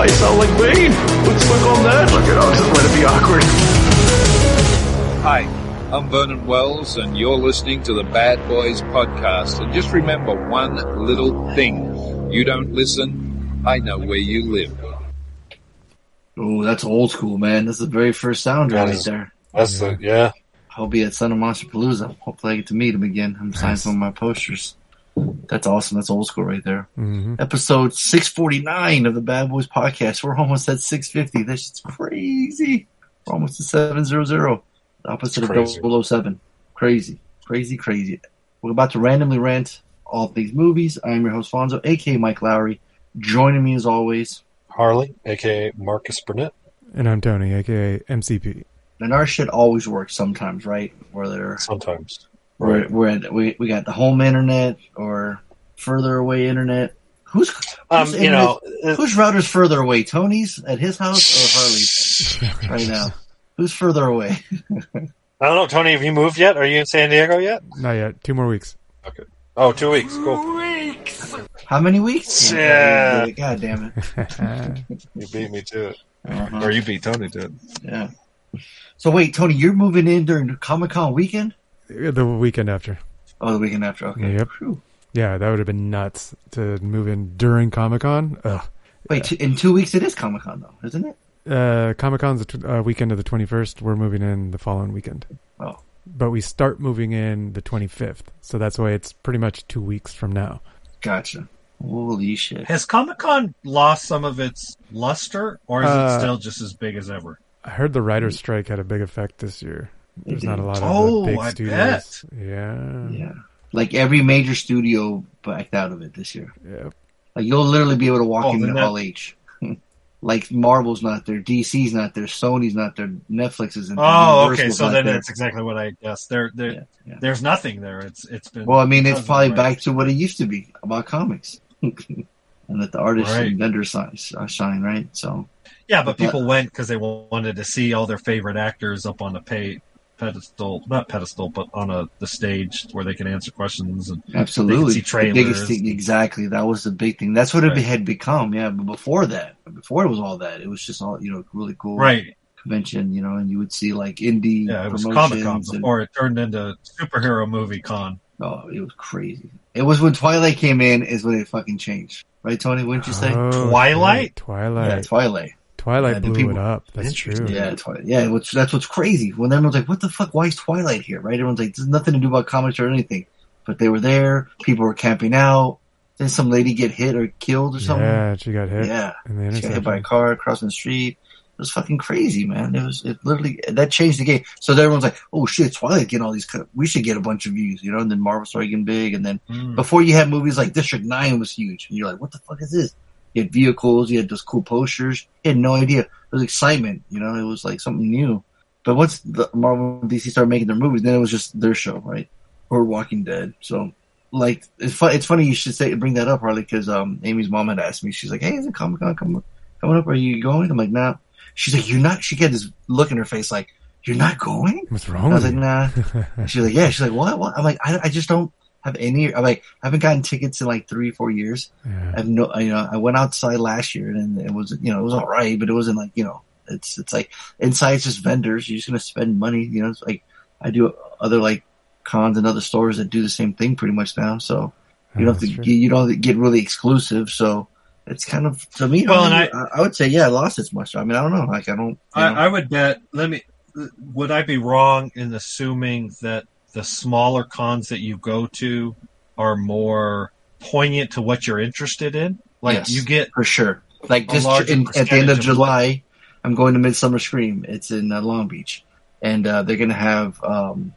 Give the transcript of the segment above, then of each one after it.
Why sound like Bane? Let's look on that. Look at us, just let it be awkward. Hi, I'm Vernon Wells, and you're listening to the Bad Boys Podcast. And just remember one little thing you don't listen, I know where you live. Oh, that's old school, man. That's the very first sound That right is- there. That's the yeah. I'll be at Son of Monster Palooza. Hopefully, I get to meet him again. I'm signing some of my posters. That's awesome. That's old school right there. hmm Episode 649 of the Bad Boys podcast. We're almost at 650. That's just crazy. We're almost at 700. The opposite It's of crazy. 007. Crazy. Crazy, crazy. We're about to randomly rant all things movies. I am your host, Fonso, aka Mike Lowry. Joining me as always. Harley, aka Marcus Burnett. And I'm Tony, aka MCP. And our shit always works sometimes, right? Whether Sometimes. We're, we're at, we, we got the home internet or further away internet. Who's, Um, who's you internet- know, uh, whose router's further away? Tony's at his house or Harley's right now? Who's further away? I don't know, Tony. Have you moved yet? Are you in San Diego yet? Not yet. Two more weeks. Okay. Oh, two weeks. Cool. Weeks. How many weeks? Yeah. God damn it. You beat me to it, Uh-huh. or you beat Tony to it. Yeah. So wait, Tony, you're moving in during Comic Con weekend? The weekend after. Oh, the weekend after. Okay. Yep. Phew. Yeah, that would have been nuts to move in during Comic Con. Ugh. Wait, t- in two weeks it is Comic Con though, isn't it? Uh, Comic Con's the tw- uh, weekend of the 21st. We're moving in the following weekend. Oh. But we start moving in the 25th. So that's why it's pretty much two weeks from now. Gotcha. Holy shit. Has Comic Con lost some of its luster, or is Uh, it still just as big as ever? I heard the writer's strike had a big effect this year. There's not a lot of Oh, the big I studios. Yeah. Yeah. Like every major studio backed out of it this year. Yep. Like you'll literally be able to walk Oh, into then that- Hall H. like Marvel's not there, DC's not there, Sony's not there, Netflix isn't there. Oh, Universal's okay. So then there. that's exactly what I guess. There, there, Yeah, yeah. there's nothing there. It's, it's been. Well, I mean, it's probably the back to what it used to be about comics, and that the artists Right. and vendors shine, uh, shine, right? So, Yeah, but people went because they wanted to see all their favorite actors up on the pay, pedestal, not pedestal, but on a the stage where they can answer questions. And absolutely, see the biggest thing, exactly. That was the big thing. That's what it had become. Yeah, but before that, before it was all that, it was just all you know, really cool right, convention. You know, and you would see like indie yeah, it was Comic Con and- before it turned into superhero movie con. Oh, it was crazy. It was when Twilight came in is when it fucking changed. Right, Tony? Wouldn't you say? Oh, Twilight? Twilight. yeah, Twilight. Twilight Yeah, blew people- it up. That's true. Yeah, Twilight. Yeah, which, that's what's crazy. When everyone's like, what the fuck? Why is Twilight here? Right? Everyone's like, there's nothing to do about comics or anything. But they were there. People were camping out. Then some lady get hit or killed or something. Yeah, she got hit Yeah. in the She got hit by a car crossing the street. It was fucking crazy, man. It was, it literally, that changed the game. So then everyone's like, oh shit, Twilight getting all these, co- we should get a bunch of views, you know? And then Marvel started getting big. And then Mm. before you had movies like District 9 was huge. And you're like, what the fuck is this? You had vehicles, you had those cool posters. You had no idea. It was excitement, you know? It was like something new. But once the Marvel and DC started making their movies, then it was just their show, right? Or Walking Dead. So, like, it's, fu- it's funny you should say bring that up, Harley, because um, Amy's mom had asked me. She's like, "Hey, is it Comic Con coming coming up? Are you going?" I'm like, "Nah." She's like, "You're not." She had this look in her face, like, "You're not going." What's wrong? I was like, "Nah." She's like, "Yeah." She's like, "What?" What? I'm like, "I, I just don't have any." I'm like, I haven't gotten tickets in like three, four years. yeah. I have no, you know, I went outside last year and it was, you know, it was all right, but it wasn't like, you know, it's, it's like inside it's just vendors. You're just going to spend money. You know, it's like I do other like cons and other stores that do the same thing pretty much now. So you don't have to, get, you don't get really exclusive. So it's kind of, to me, Well, I, and I, I would say, yeah, I lost its much. I mean, I don't know. Like, I don't, I, know. I would bet. Let me. Would I be wrong in assuming that the smaller cons that you go to are more poignant to what you're interested in? Like Yes. you get for sure. Like this in, at the end of of- July, I'm going to Midsummer Scream. It's in uh, Long Beach, and uh, they're going to have um,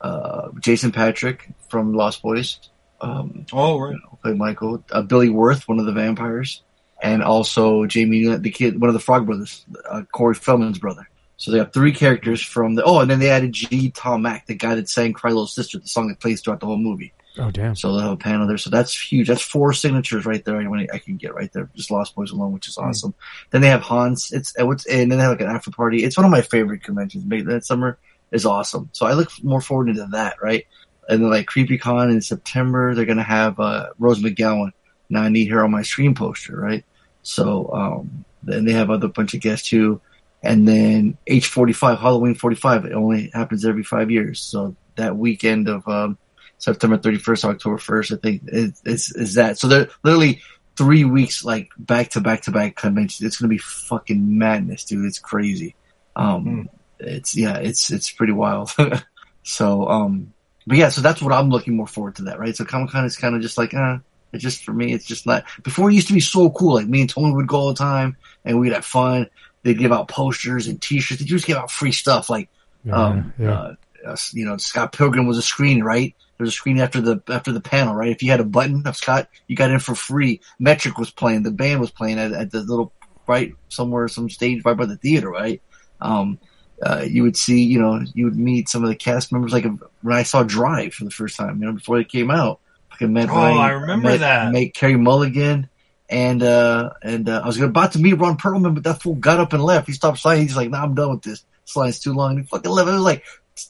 uh, Jason Patric from Lost Boys. Um, Oh, right. played Michael. Uh, Billy Wirth, one of the vampires, and also Jamie, the kid, one of the Frog Brothers, uh, Corey Feldman's brother. So they have three characters from the. Oh, and then they added G. Tom Mac, the guy that sang "Cry Little Sister," the song that plays throughout the whole movie. Oh damn. So they'll have a panel there. So that's huge. That's four signatures right there. I, I can get right there. Just Lost Boys alone, which is awesome. Then they have Hans. It's and then they have like an after party. It's one of my favorite conventions. Maybe That summer is awesome. So I look more forward into that. Right. And then like CreepyCon in September, they're gonna have uh, Rose McGowan. Now I need her on my screen poster. Right. So um, then they have other bunch of guests too. And then H45, Halloween 45, it only happens every five years. So that weekend of um, September 31st, October 1st, I think is, is, is that. So they're literally three weeks, like back to back to back conventions. It's going to be fucking madness, dude. It's crazy. Um, it's, yeah, it's, it's pretty wild. so, um, but yeah, so that's what I'm looking more forward to that, right? So Comic Con is kind of just like, uh, it's just for me, it's just not, before it used to be so cool. Like me and Tony would go all the time and we'd have fun. They'd give out posters and t-shirts. They just give out free stuff. Like, Yeah, um, yeah. uh, uh, you know, Scott Pilgrim was a screen, right? There was a screen after the after the panel, right? If you had a button of Scott, you got in for free. Metric was playing, the band was playing at, at the little right somewhere, some stage right by the theater, right? Um, uh, you would see, you know, you would meet some of the cast members. Like when I saw Drive for the first time, you know, before it came out, I met Oh, Ryan- I remember met, that. Make Carey Mulligan, and uh, and uh, I was about to meet Ron Perlman, but that fool got up and left. He stopped signing. He's like, "Nah, I'm done with this. This line's too long." And he fucking left. It was like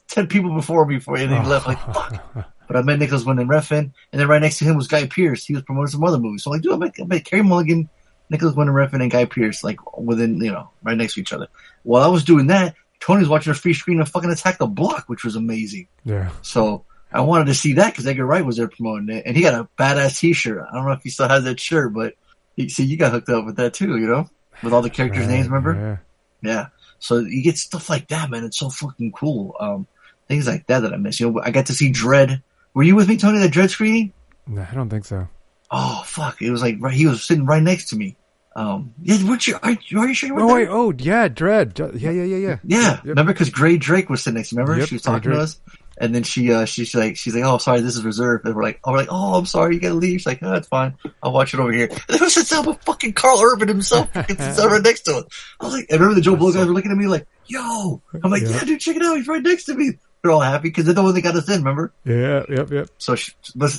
ten people before me before, and he left. Like, fuck. But I met Nicolas Winding Refn, and then right next to him was Guy Pearce. He was promoting some other movies. So I'm like, dude, I met, I met Carey Mulligan, Nicolas Winding Refn, and Guy Pearce, like within, you know, right next to each other. While I was doing that, Tony was watching a free screen of fucking Attack the Block, which was amazing. Yeah. So I wanted to see that because Edgar Wright was there promoting it, and he got a badass T-shirt. I don't know if he still has that shirt, but he, see, you got hooked up with that too, you know, with all the characters' Right, names. Remember? Yeah. Yeah. So you get stuff like that, man. It's so fucking cool. Um, things like that that I miss. You know, I got to see Dredd. Were you with me, Tony? That Dredd screening? No, I don't think so. Oh fuck! It was like right, he was sitting right next to me. Um, yeah, weren't you? Are, you- are you sure you were Oh there? wait, oh yeah, Dredd. Yeah, yeah, yeah, yeah. Yeah, Yep. remember because Gray Drake was sitting next to me. Remember Yep, she was talking to us, and then she uh she's like she's like oh sorry this is reserved, and we're like oh we're like oh I'm sorry you gotta leave. She's like oh it's fine I'll watch it over here. And there was sits down with fucking Karl Urban himself sits down right next to us. I was like and remember the Joe Blow guys were looking at me like yo I'm like Yeah. yeah dude check it out he's right next to me. They're all happy because they're the one that got us in. Remember? Yeah, yep, yep. So she,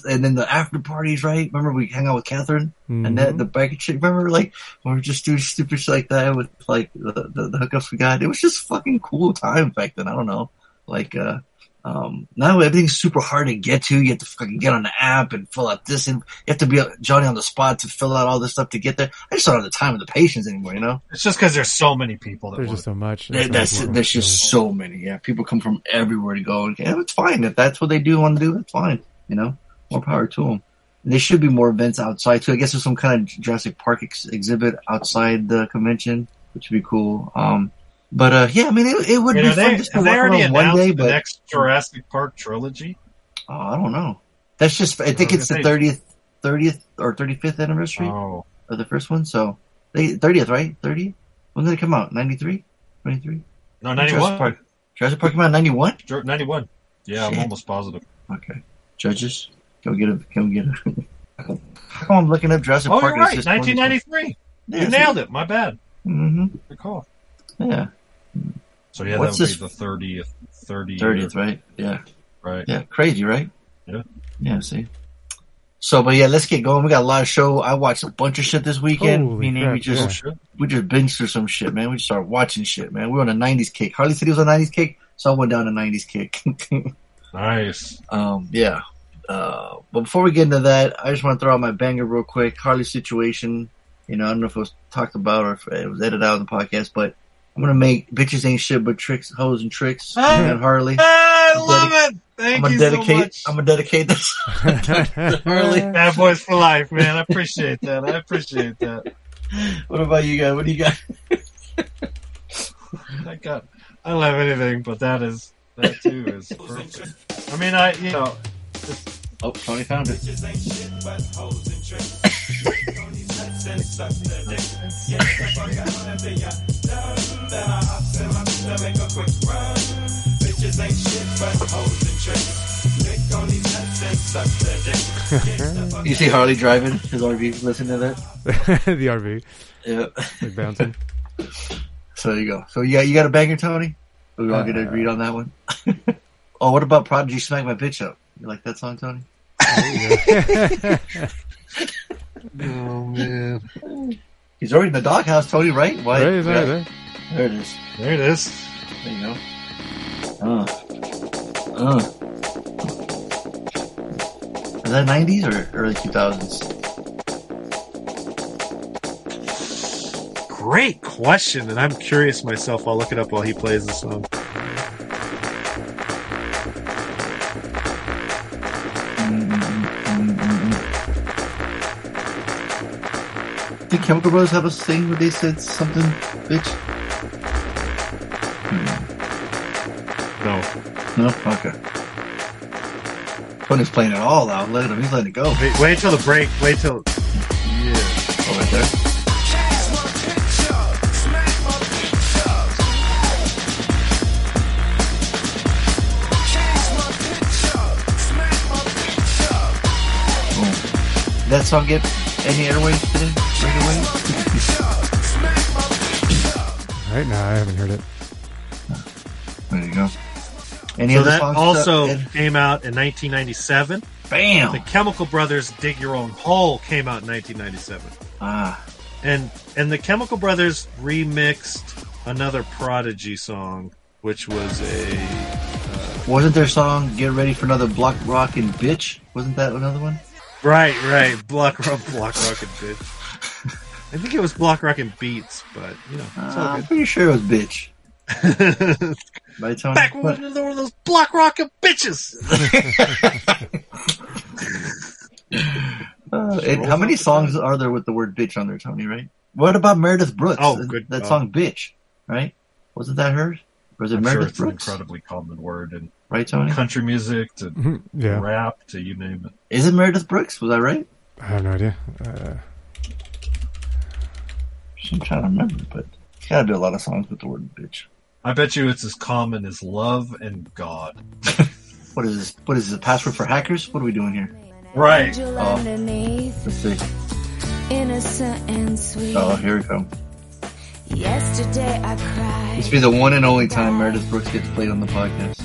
and then the after parties right? Remember we hang out with Catherine and that Mhm. the bike chick. Remember like we were just doing stupid shit like that with like the, the, the hookups we got. It was just fucking cool time back then. I don't know. Like uh um now everything's super hard to get to. You have to fucking get on the app and fill out this and you have to be Johnny on the spot to fill out all this stuff to get there. I just don't have the time or the patience anymore, you know? It's just because there's so many people that There's want just so much. There- That's so much. there's just so many. Yeah, people come from everywhere to go. And yeah, it's fine if that's what they do want to do. It's fine. You know, more power to them. And There should be more events outside too. I guess there's some kind of Jurassic Park ex- exhibit outside the convention, which would be cool. Um, but uh, yeah, I mean, it, it would I mean, be fun they, just to have they walk already around one day. the But next Jurassic Park trilogy? oh, I don't know. That's just. I think it's the thirtieth, thirtieth or thirty fifth anniversary Oh, of the first one. So they thirtieth, right? Thirty. When did it come out? 93? 23? no, Jurassic 91. Park. Jurassic Park came out ninety one. Ninety one. Yeah, I'm almost positive. Okay. Judges, can we get a? Can we get a? How come I'm looking up Jurassic Oh, Park? you're right. 1993. You nailed it. My bad. Mm-hmm. Good call. Yeah. So yeah, What's that would this- be the 30th. 30 Thirtieth, right? Yeah. Right. Yeah. Crazy, right? Yeah. Yeah. See. So, but yeah, let's get going. We got a lot of show. I watched a bunch of shit this weekend. Holy Me and Amy crap, just Oh, yeah. we just binged through some shit, man. We just started watching shit, man. We were on a '90s kick. Harley said he was on a '90s kick, so I went down a '90s kick. Nice. Um, yeah. Uh, but before we get into that, I just want to throw out my banger real quick. Harley's situation. You know, I don't know if it was talked about or if it was edited out of the podcast, but I'm gonna make bitches ain't shit but tricks, hoes and tricks. Ah. and Harley. I I'm love it. Thank I'm gonna you dedicate. so much. I'm gonna dedicate this. to Harley. Bad boys for life, man. I appreciate that. I appreciate that. What about you guys? What do you got? I got. I don't have anything, but that is that too is perfect. I mean, I you know, Oh, Tony found it. You see Harley driving his RV, listen to that. the RV, Yeah. like bouncing. So there you go. So yeah, you got a banger, Tony. We all get Uh, agreed on that one. oh, what about Prodigy "Smack My Bitch Up"? You like that song, Tony? oh man, he's already in the doghouse, Tony. Right? Why? Right, right, yeah. right. There it is. There it is. There you go. Uh. Uh. Is that 90s or early 2000s? Great question, and I'm curious myself. I'll look it up while he plays the song. Did Chemical Brothers have a thing where they said something, bitch? Hmm. No. No? Okay. Tony's playing it all out. Let him, he's letting it go. Wait, wait till the break. Wait till. Yeah. Oh, right there. That song get any airwaves today? Right away? Right now, I haven't heard it. There you go. Any So other that also Ed? came out in 1997. Bam! The Chemical Brothers "Dig Your Own Hole" came out in 1997, Ah, and and the Chemical Brothers remixed another Prodigy song, which was a wasn't their song "Get Ready for Another Block Rockin' Bitch"? Wasn't that another one? Right, right, Block Rock, Block Rockin' Bitch. I think it was Block Rockin' Beats, but you know, it's Uh, I'm pretty sure it was "Bitch." good. Right, Tony? Back when What? we were one of those Block Rockin' bitches. Uh, and how many songs are there with the word "bitch" on there, Tony? Right? What about Meredith Brooks? Oh, That- good. That Oh. song "Bitch," right? Wasn't that hers? Or was it I'm sure Meredith it's an Brooks? incredibly common word in Right, Tony? country music to Mhm, Yeah, rap to you name it. Is it Meredith Brooks? Was I right? I have no idea. Uh, I'm trying to remember, but there's got to be a lot of songs with the word "bitch." I bet you it's as common as love and God. What is this? What is this? A password for hackers? What are we doing here? Right. Oh. Let's see. innocent and sweet. Oh, here we come. Yesterday I cried. This will be the one and only time Meredith Brooks gets played on the podcast.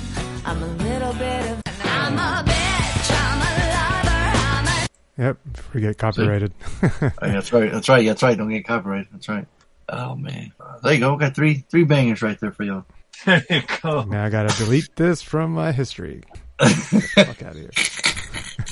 I'm a little bit of. I'm a bitch. I'm a lover. I'm a. yep, we get copyrighted. Oh, yeah, that's right. That's right. That's right. Don't get copyrighted. That's right. Oh man, Uh, there you go. We got three three bangers right there for y'all. There you go. now I gotta delete this from my history. Get the fuck out of here.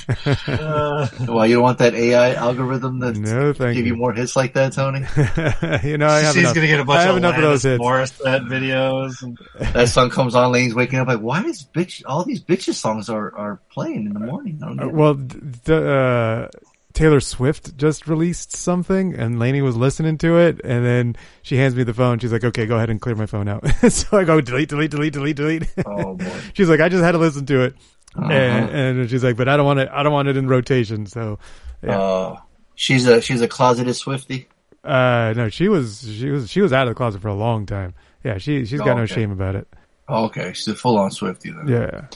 Uh, Well, you don't want that AI algorithm that No, thank give you you. more hits like that, Tony. you know, I have she's enough. gonna get a bunch I have of, enough of those hits. Morissette videos. And, that song comes on, Lane's waking up like, why is bitch? All these bitches songs are are playing in the morning. I don't Uh, get it. well, d- d- uh, Taylor Swift just released something, and Lainey was listening to it, and then she hands me the phone. She's like, "Okay, go ahead and clear my phone out." so I go delete, delete, delete, delete, delete. oh boy. she's like, "I just had to listen to it," Uh-huh. and, and she's like, "But I don't want it. I don't want it in rotation." So, yeah. Uh, she's a she's a closeted Swiftie. uh, no, she was she was she was out of the closet for a long time. Yeah, she she's got Oh, no shame about it. Oh, okay, she's a full on Swiftie then. Yeah,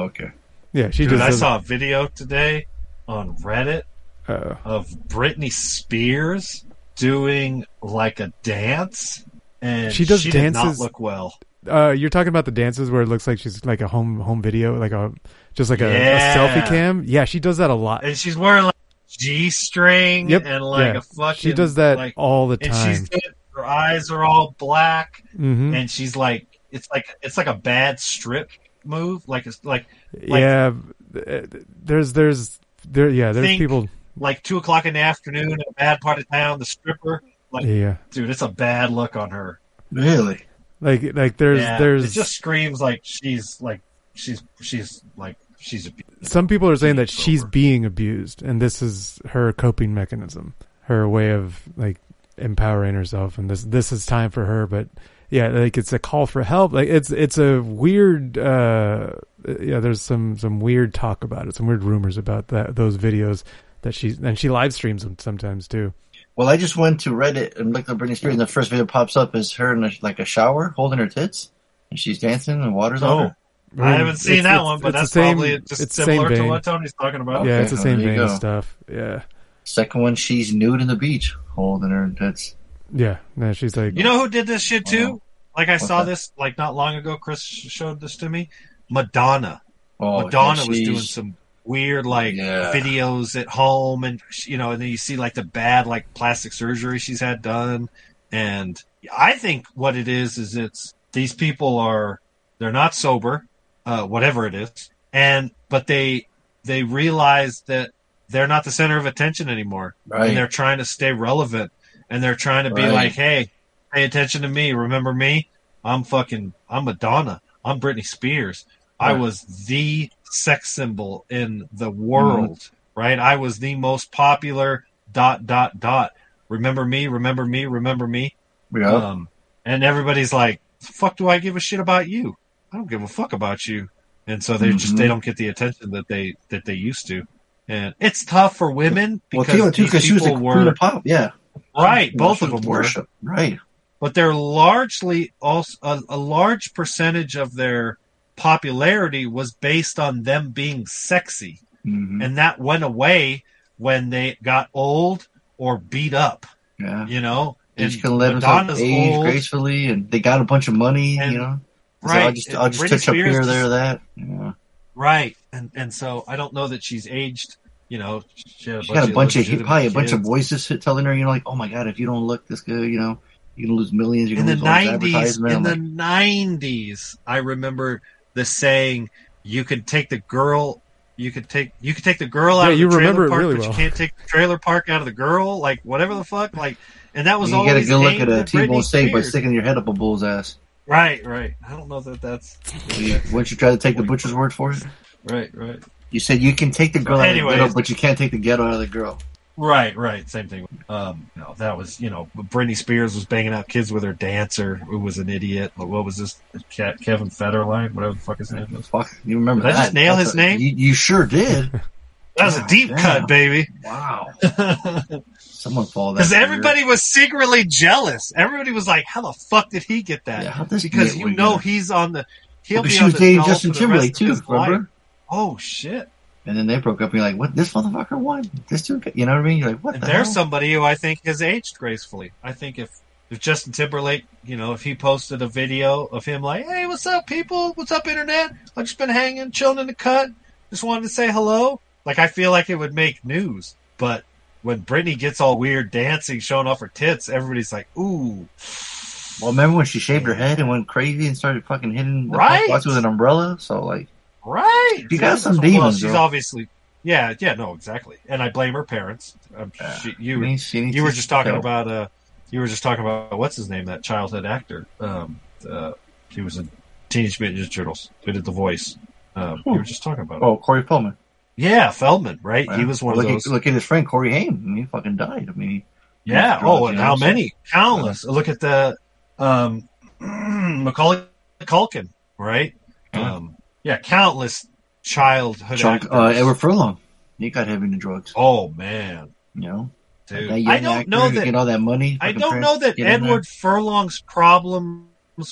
Okay. yeah, she dude, just I saw a video today on Reddit uh, of Britney Spears doing like a dance, and She does did dances- not look well. Uh, you're talking about the dances where it looks like she's like a home home video, like a just like a, a selfie cam. Yeah, she does that a lot. And she's wearing like G string Yep, and like yeah. a fucking. She does that like, all the time. she's her eyes are all black, hmm and she's like, it's like it's like a bad strip move. Like it's like like- yeah, uh, there's there's there yeah there's Think- people like two o'clock in the afternoon in a bad part of town. The stripper, like, yeah dude, it's a bad look on her. Really? Like like there's yeah, there's it just screams like she's like she's she's like she's a some people are saying that She's being abused and this is her coping mechanism her way of like empowering herself and this this is time for her but yeah like it's a call for help. Like it's it's a weird uh yeah there's some some weird talk about it some weird rumors about that those videos that she and she live streams them sometimes too Well, I just went to Reddit and looked up Britney Spears, and the first video pops up is her in a, like a shower holding her tits, and she's dancing and water's oh. on Oh. her. I haven't seen It's- that it's- one, but that's the same- probably just it's the same similar to vein. what Tony's talking about. Yeah, Okay, it's the same there you vein of stuff. Yeah, Second one, she's nude in the beach, holding her tits. yeah. No, she's like, You know who did this shit too? Oh. Like I What's saw that? this like not long ago. Chris showed this to me. Madonna. Oh, Madonna yeah, was doing some weird like Yeah. videos at home, and you know, and then you see like the bad like plastic surgery she's had done. And I think what it is is it's these people are they're not sober, uh, whatever it is, and but they they realize that they're not the center of attention anymore, Right. and they're trying to stay relevant, and they're trying to be Right. like, hey, pay attention to me, remember me? I'm fucking I'm Madonna, I'm Britney Spears. I was the sex symbol in the world, right? I was the most popular dot dot dot. Remember me, remember me, remember me. Yeah. Um, and everybody's like, "Fuck, do I give a shit about you? I don't give a fuck about you." And so they just Mhm. they don't get the attention that they that they used to, and it's tough for women well, because Tia too, these because she was people were pop. Yeah, right. Both of them were, worship. Right. but they're largely also a, a large percentage of their popularity was based on them being sexy, hmm and that went away when they got old or beat up. Yeah. You know, They and just can let themselves Madonna's age old, gracefully, and they got a bunch of money. And- you know, So right? I'll just I'll just touch up here, there, that. Yeah. Right, and and so I don't know that she's aged. You know, she, had She got a bunch of probably a bunch of voices telling her, you know, like, oh my god, if you don't look this good, you know, you're gonna lose millions. You're in the lose this nineties. In the like, nineties, I remember the saying, "You could take the girl." You could take you could take the girl out Yeah, of you the trailer remember it park, really but well. you can't take the trailer park out of the girl. Like whatever the fuck, like, and that was you always get a good look at at T-bone steak by sticking your head up a bull's ass. Right, right. I don't know that that's Once you try to take the butcher's word for it, right, right, you said you can take the girl out of Anyways. the ghetto, but you can't take the ghetto out of the girl. Right, right. Same thing. Um, you know, that was you know, Britney Spears was banging out kids with her dancer who was an idiot. What was this? Ke- Kevin Federline, whatever the fuck his name was. Fuck, you remember Did I that? just nail That's his a- name? You, you sure did. That was a deep damn. cut, baby. Wow. Someone fall that. Because everybody was secretly jealous. Everybody was like, "How the fuck did he get that?" Yeah, because you know he's on the. He'll Well, 'cause be she on was the dating Justin for the rest Timberlake too. his life. Remember? Oh shit! And then they broke up. And you're like, what? This motherfucker won. This dude, you know what I mean? You're like, what And the there's hell? somebody who I think has aged gracefully. I think if if Justin Timberlake, you know, if he posted a video of him like, "Hey, what's up, people? What's up, internet? I've just been hanging, chilling in the cut. Just wanted to say hello." Like I feel like it would make news, but when Britney gets all weird dancing, showing off her tits, everybody's like, "Ooh." Well, remember when she shaved her head and went crazy and started fucking hitting the Right. with an umbrella? So like, Right. You got some Well, demons, she's girl. obviously. Yeah, yeah, no, exactly. And I blame her parents. Um, she, you, she needs you were just talking tell. about uh, you were just talking about what's his name, that childhood actor. Um, uh, he was in Teenage Mutant Ninja Turtles. Who did the voice? Um, you were just talking about. oh, Corey Feldman. Yeah, Feldman, right? He was one look of at, those. Look at his friend Corey Haim. I mean, he fucking died. I mean, yeah. Oh, and how many? Countless. Look at the um, Macaulay Culkin, right? Yeah. Um, yeah, countless childhood Chuck, uh, Edward Furlong. He got heavy into drugs. Oh man, You know, dude! that I don't know that. get all that money. I don't know that get in there. Edward Furlong's problems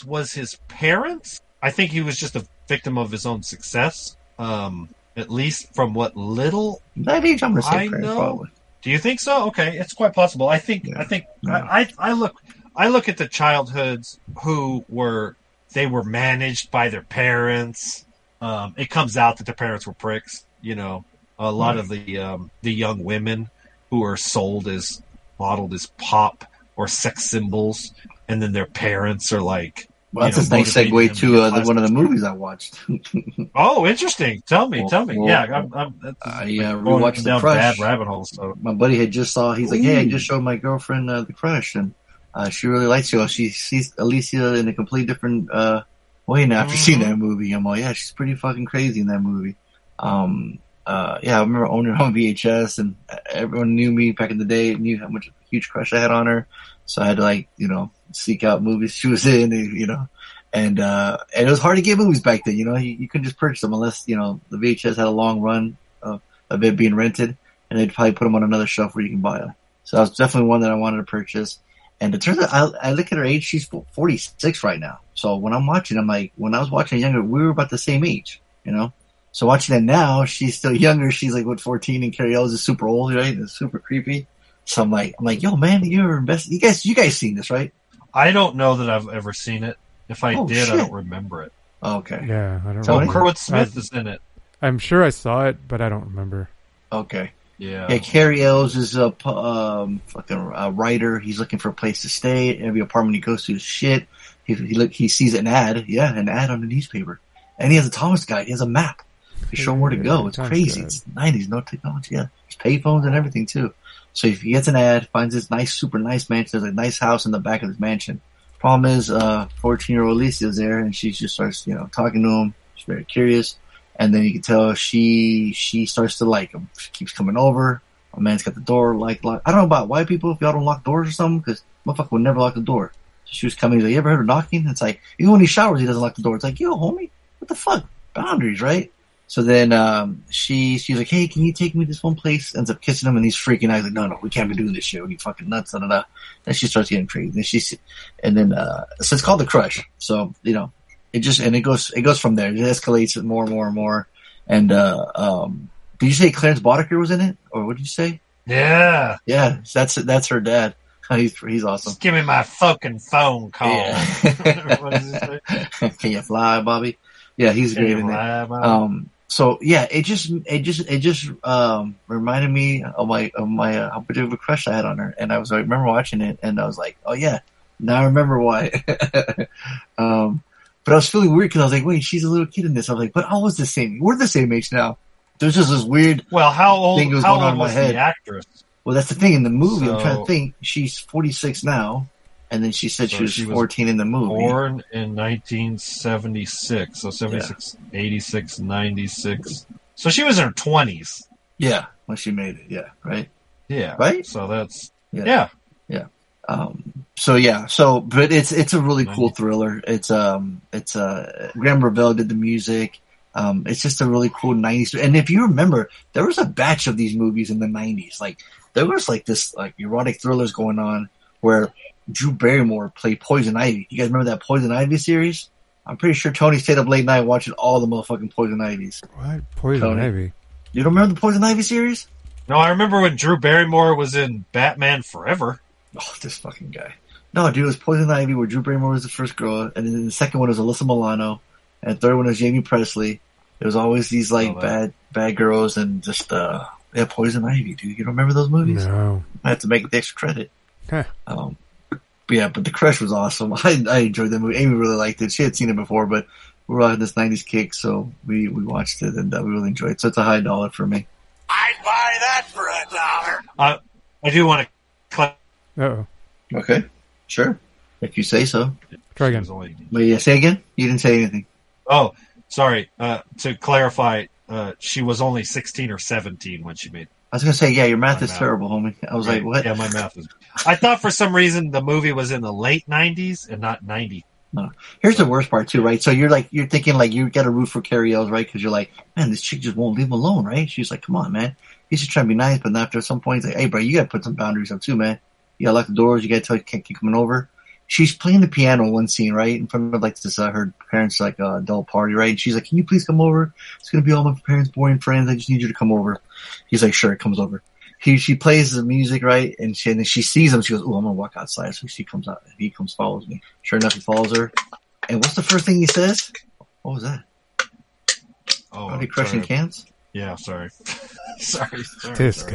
was his parents. I think he was just a victim of his own success. Um, at least from what little. That age, I'm gonna say I know. probably. Do you think so? Okay, it's quite possible. I think. I think. I, I I look. I look at the childhoods who were they were managed by their parents. Um, it comes out that their parents were pricks. You know, a lot of the um, the young women who are sold as modeled as pop or sex symbols, and then their parents are like. Well, that's know, a nice segue to uh, the, one of the movies I watched. Oh, interesting. Tell me, Well, tell me. well, yeah, I'm, I'm, that's I uh, rewatched The Crush. bad rabbit holes. So. My buddy had just saw. He's like, "Hey, I just showed my girlfriend uh, The Crush, and uh, she really likes you. She sees Alicia in a completely different uh, way now after seeing Mhm. that movie." I'm like, "Yeah, she's pretty fucking crazy in that movie." Um, uh, yeah, I remember owning her on VHS, and everyone knew me back in the day. And knew how much huge crush I had on her, so I had to like, you know, seek out movies she was in, you know. And uh, and it was hard to get movies back then. You know, you, you couldn't just purchase them unless you know the VHS had a long run of, of it being rented, and they'd probably put them on another shelf where you can buy them. So that was definitely one that I wanted to purchase. And it turns out, I, I look at her age; she's 46 right now. So when I'm watching, I'm like, when I was watching younger, we were about the same age, you know. So watching it now, she's still younger. She's like what 14, and Cary Elwes is super old, right? It's super creepy. So I'm like, I'm like, yo, man, you're best. You guys, you guys seen this, right? I don't know that I've ever seen it. If I Oh, did, I don't remember it. Okay, Yeah, I don't Tony? Oh, remember. Kurtwood Smith I- is in it. I'm sure I saw it, but I don't remember. okay. Yeah. Yeah, Cary Elwes is a um, fucking uh, writer. He's looking for a place to stay. Every apartment he goes to is shit. He, he look, he sees an ad, yeah, an ad on the newspaper, and he has a Thomas guide. He has a map. He show him where to go. It's Thomas crazy. guide. It's nineties, no technology. Yeah, there's payphones and everything too. So if he gets an ad, finds this nice, super nice mansion, there's a nice house in the back of this mansion. Problem is, uh, 14 year old Lisa is there and she just starts, you know, talking to him. She's very curious. And then you can tell she, she starts to like him. She keeps coming over. A man's got the door like, lock. I don't know about white people if y'all don't lock doors or something because motherfucker would never lock the door. She was coming. He's like, you ever heard of knocking? It's like, even when he showers, he doesn't lock the door. It's like, yo, homie, what the fuck? Boundaries, right? So then, um, she, she's like, hey, can you take me to this one place? Ends up kissing him and he's freaking out. He's like, no, no, we can't be doing this shit. We fucking nuts, da da da. Then she starts getting crazy. Then she's, and then, uh, so it's called the crush. So, you know, it just, and it goes, it goes from there. It escalates more and more and more. And, uh, um, did you say Clarence Boddicker was in it? Or what did you say? Yeah. Yeah, that's, that's her dad. He's, he's awesome. Just give me my fucking phone call. Yeah. what does say? Can you fly, Bobby? Yeah, he's Can great in it. lie about it? Um, so yeah, it just, it just, it just, um, reminded me of my, of my, uh, how big of a crush I had on her. And I was, I remember watching it and I was like, oh yeah, now I remember why. um, but I was feeling weird because I was like, wait, she's a little kid in this. I was like, but I was the same. We're the same age now. There's just this weird, well, how old? How going on old was the actress? Well, that's the thing in the movie. I'm trying to think. She's 46 now. And then she said So she was she was 14 in the movie. Born in 1976. So 76, 86, 96. So she was in her 20s. Yeah, when she made it. Yeah, right. Yeah. Right? So that's, Yeah. yeah. Um, so yeah, so but it's it's a really cool thriller. It's um it's uh Graeme Revell did the music. Um, it's just a really cool '90s. And if you remember, there was a batch of these movies in the '90s. Like there was like this like erotic thrillers going on where Drew Barrymore played Poison Ivy. You guys remember that Poison Ivy series? I'm pretty sure Tony stayed up late night watching all the motherfucking Poison Ivies. What? Poison Tony. Ivy. You don't remember the Poison Ivy series? No, I remember when Drew Barrymore was in Batman Forever. Oh, this fucking guy. No, dude, it was Poison Ivy where Drew Barrymore was the first girl, and then the second one was Alyssa Milano, and the third one was Jaime Pressly. It was always these like Oh, bad, bad girls, and just uh, yeah, Poison Ivy, dude. You don't remember those movies? No. I have to make the extra credit. Huh. Um, but yeah, but the crush was awesome. I I enjoyed the movie. Amy really liked it. She had seen it before, but we were on this '90s kick, so we we watched it and uh, we really enjoyed it. So it's a high dollar for me. I'd buy that for a dollar. I, I do want to. Uh oh. Okay, sure, if you say so. Try again. was only- But yeah, say again. You didn't say anything. Oh, sorry. Uh, to clarify, uh, she was only 16 or 17 when she made. I was gonna say, yeah, your math is math. terrible, homie. I was Right. like, what? Yeah, my math is. I thought for some reason the movie was in the late 90s and not 90. Here's the worst part too, right? So you're like, you're thinking like you got to root for Cary Elwes, right? Because you're like, man, this chick just won't leave him alone, right? She's like, come on, man. He's just trying to be nice, but after some point, he's like, hey, bro, you got to put some boundaries up too, man. You got to lock the doors. You got to tell you can't keep coming over. She's playing the piano one scene, right? In front of like this, uh, her parents like uh, adult party, right? And she's like, can you please come over? It's gonna be all my parents' boring friends. I just need you to come over. He's like, sure. It comes over. He she plays the music, right? And she and then she sees him. She goes, oh, I'm gonna walk outside. So she comes out. He comes, follows me. Sure enough, he follows her. And what's the first thing he says? What was that? Oh, Are they crushing sorry. cans? Yeah, sorry. sorry. sorry This sorry,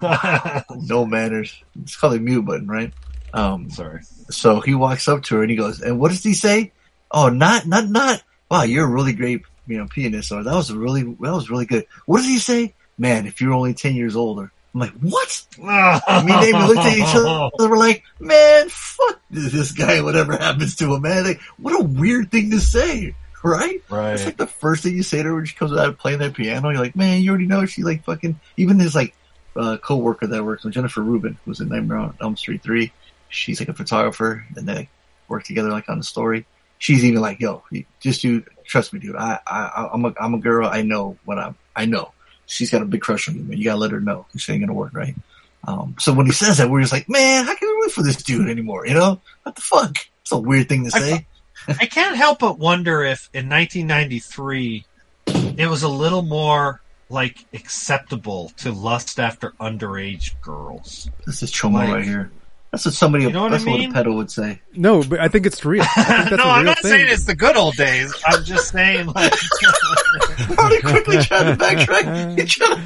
guy. No manners. It's called a mute button, right? Um, Sorry. so he walks up to her and he goes, and what does he say? Oh, not, not, not. Wow, you're a really great, you know, pianist. Or that was a really, that was really good. What does he say? Man, if you're only 10 years older. I'm like, what? I mean, they looked at each other. We're like, man, fuck this guy. Whatever happens to him, man. Like, what a weird thing to say, right? Right. It's like the first thing you say to her when she comes out playing that piano. You're like, man, you already know she like fucking. Even his like uh, co-worker that works with Jennifer Rubin, who's in Nightmare on Elm Street three. She's like a photographer, and they work together like on the story. She's even like, yo, just dude, trust me, dude. I, I, I'm a, I'm a girl. I know what I'm. I know. She's got a big crush on you, man. You gotta let her know. This ain't gonna work, right? Um, so when he says that, we're just like, man, how can we root for this dude anymore? You know, what the fuck? It's a weird thing to I say. I can't help but wonder if in 1993 it was a little more like acceptable to lust after underage girls. This is Choma Like- right here. That's what somebody. You know what that's I what a pedal would say. No, but I think it's real. I think that's no, a I'm not thing. saying it's the good old days. I'm just saying like Hardy quickly tried to backtrack. He tried to-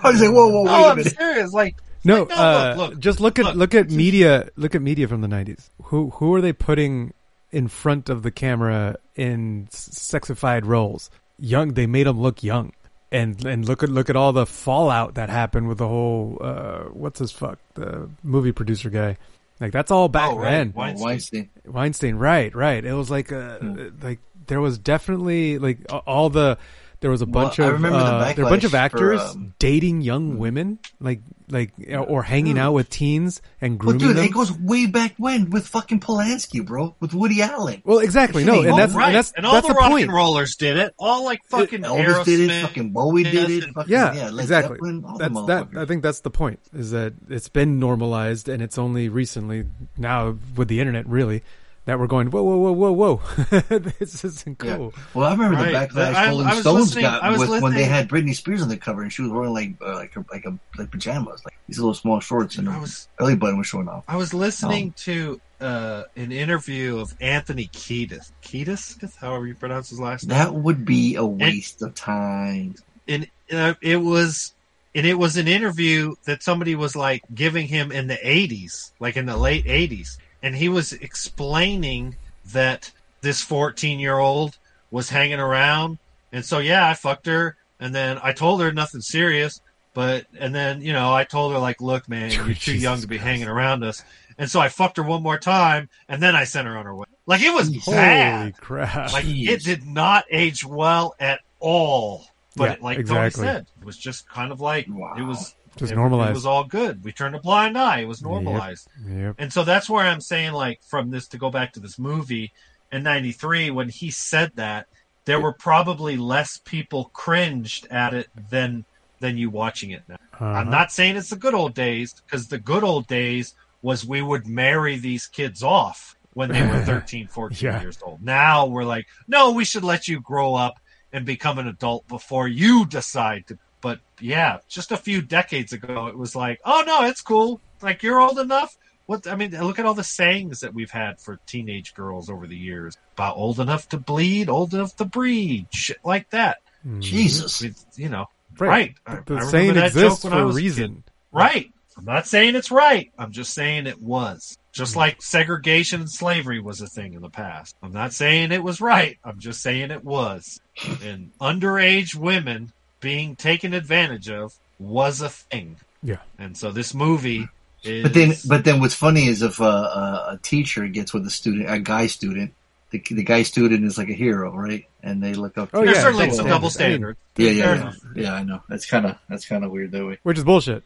Hardy's like, whoa, whoa, wait No, a I'm minute. serious. Like No, Like, no, uh, look, look, just look at look. look at media. Look at media from the '90s. Who who are they putting in front of the camera in sexified roles? Young. They made them look young. And and look at look at all the fallout that happened with the whole uh, what's his fuck the movie producer guy. Like that's all back Oh, right. then. Weinstein. Weinstein. Weinstein, right, right. It was like uh Hmm. like there was definitely like all the there was a bunch I of remember the uh, there were a bunch of backlash for, actors um, dating young women, like like or hanging out with teens and Well, grooming dude, them. it goes way back when with fucking Polanski, bro, with Woody Allen. well, exactly. No, and Oh, that's right. and that's and all that's the, the rock point. and rollers did it. All like fucking Elvis Aerosmith. did it. Fucking Bowie did it. Fucking, Yeah, yeah, Led exactly. Zeppelin, all That's the that. I think that's the point. Is that it's been normalized, and it's only recently now with the internet, really, that we're going whoa, whoa, whoa, whoa, whoa. this isn't Yeah. cool. Well, I remember Right. the backlash I- Rolling I Stones got I was with when they had Britney Spears on the cover and she was wearing like uh, like a, like a like pajamas, like these little small shorts, and I her was belly button was showing off. I was listening to uh, an interview of Anthony Kiedis. Kiedis, however you pronounce his last name. That would be a waste of time. and uh, it was and it was an interview that somebody was like giving him in the 80s like in the late 80s and he was explaining that this 14 year old was hanging around and so yeah i fucked her and then i told her nothing serious but and then you know i told her like look man you're too Jesus young to be Christ. hanging around us and so i fucked her one more time and then i sent her on her way like it was Holy bad crap! like Jeez. it did not age well at all. But Yeah, it, like exactly. Tony said, it was just kind of like Wow. it was Just it, normalized. It was all good. We turned a blind eye. It was normalized. Yep. And so that's where I'm saying, like, from this to go back to this movie in '93, when he said that, there were probably less people cringed at it than than you watching it now. I'm Uh-huh. not saying it's the good old days because the good old days was we would marry these kids off when they were 13, 14 Yeah. years old. Now we're like, no, we should let you grow up and become an adult before you decide to. But yeah, just a few decades ago, it was like, oh no, it's cool. Like you're old enough. What I mean, look at all the sayings that we've had for teenage girls over the years about old enough to bleed, old enough to breed, shit like that. Mhm. Jesus. With, you know, Right. right. I- The, I saying that exists joke for a was a reason. Right. I'm not saying it's right. I'm just saying it was. Just like segregation and slavery was a thing in the past. I'm not saying it was right. I'm just saying it was. And underage women being taken advantage of was a thing. Yeah. And so this movie is. But then, but then, what's funny is if uh, a, a teacher gets with a student, a guy student, the, the guy student is like a hero, right? And they look up. to Oh, there's yeah, certainly double some double standard. yeah, yeah, Fair yeah, enough. yeah. I know that's kind of that's kind of weird that way. Which is bullshit.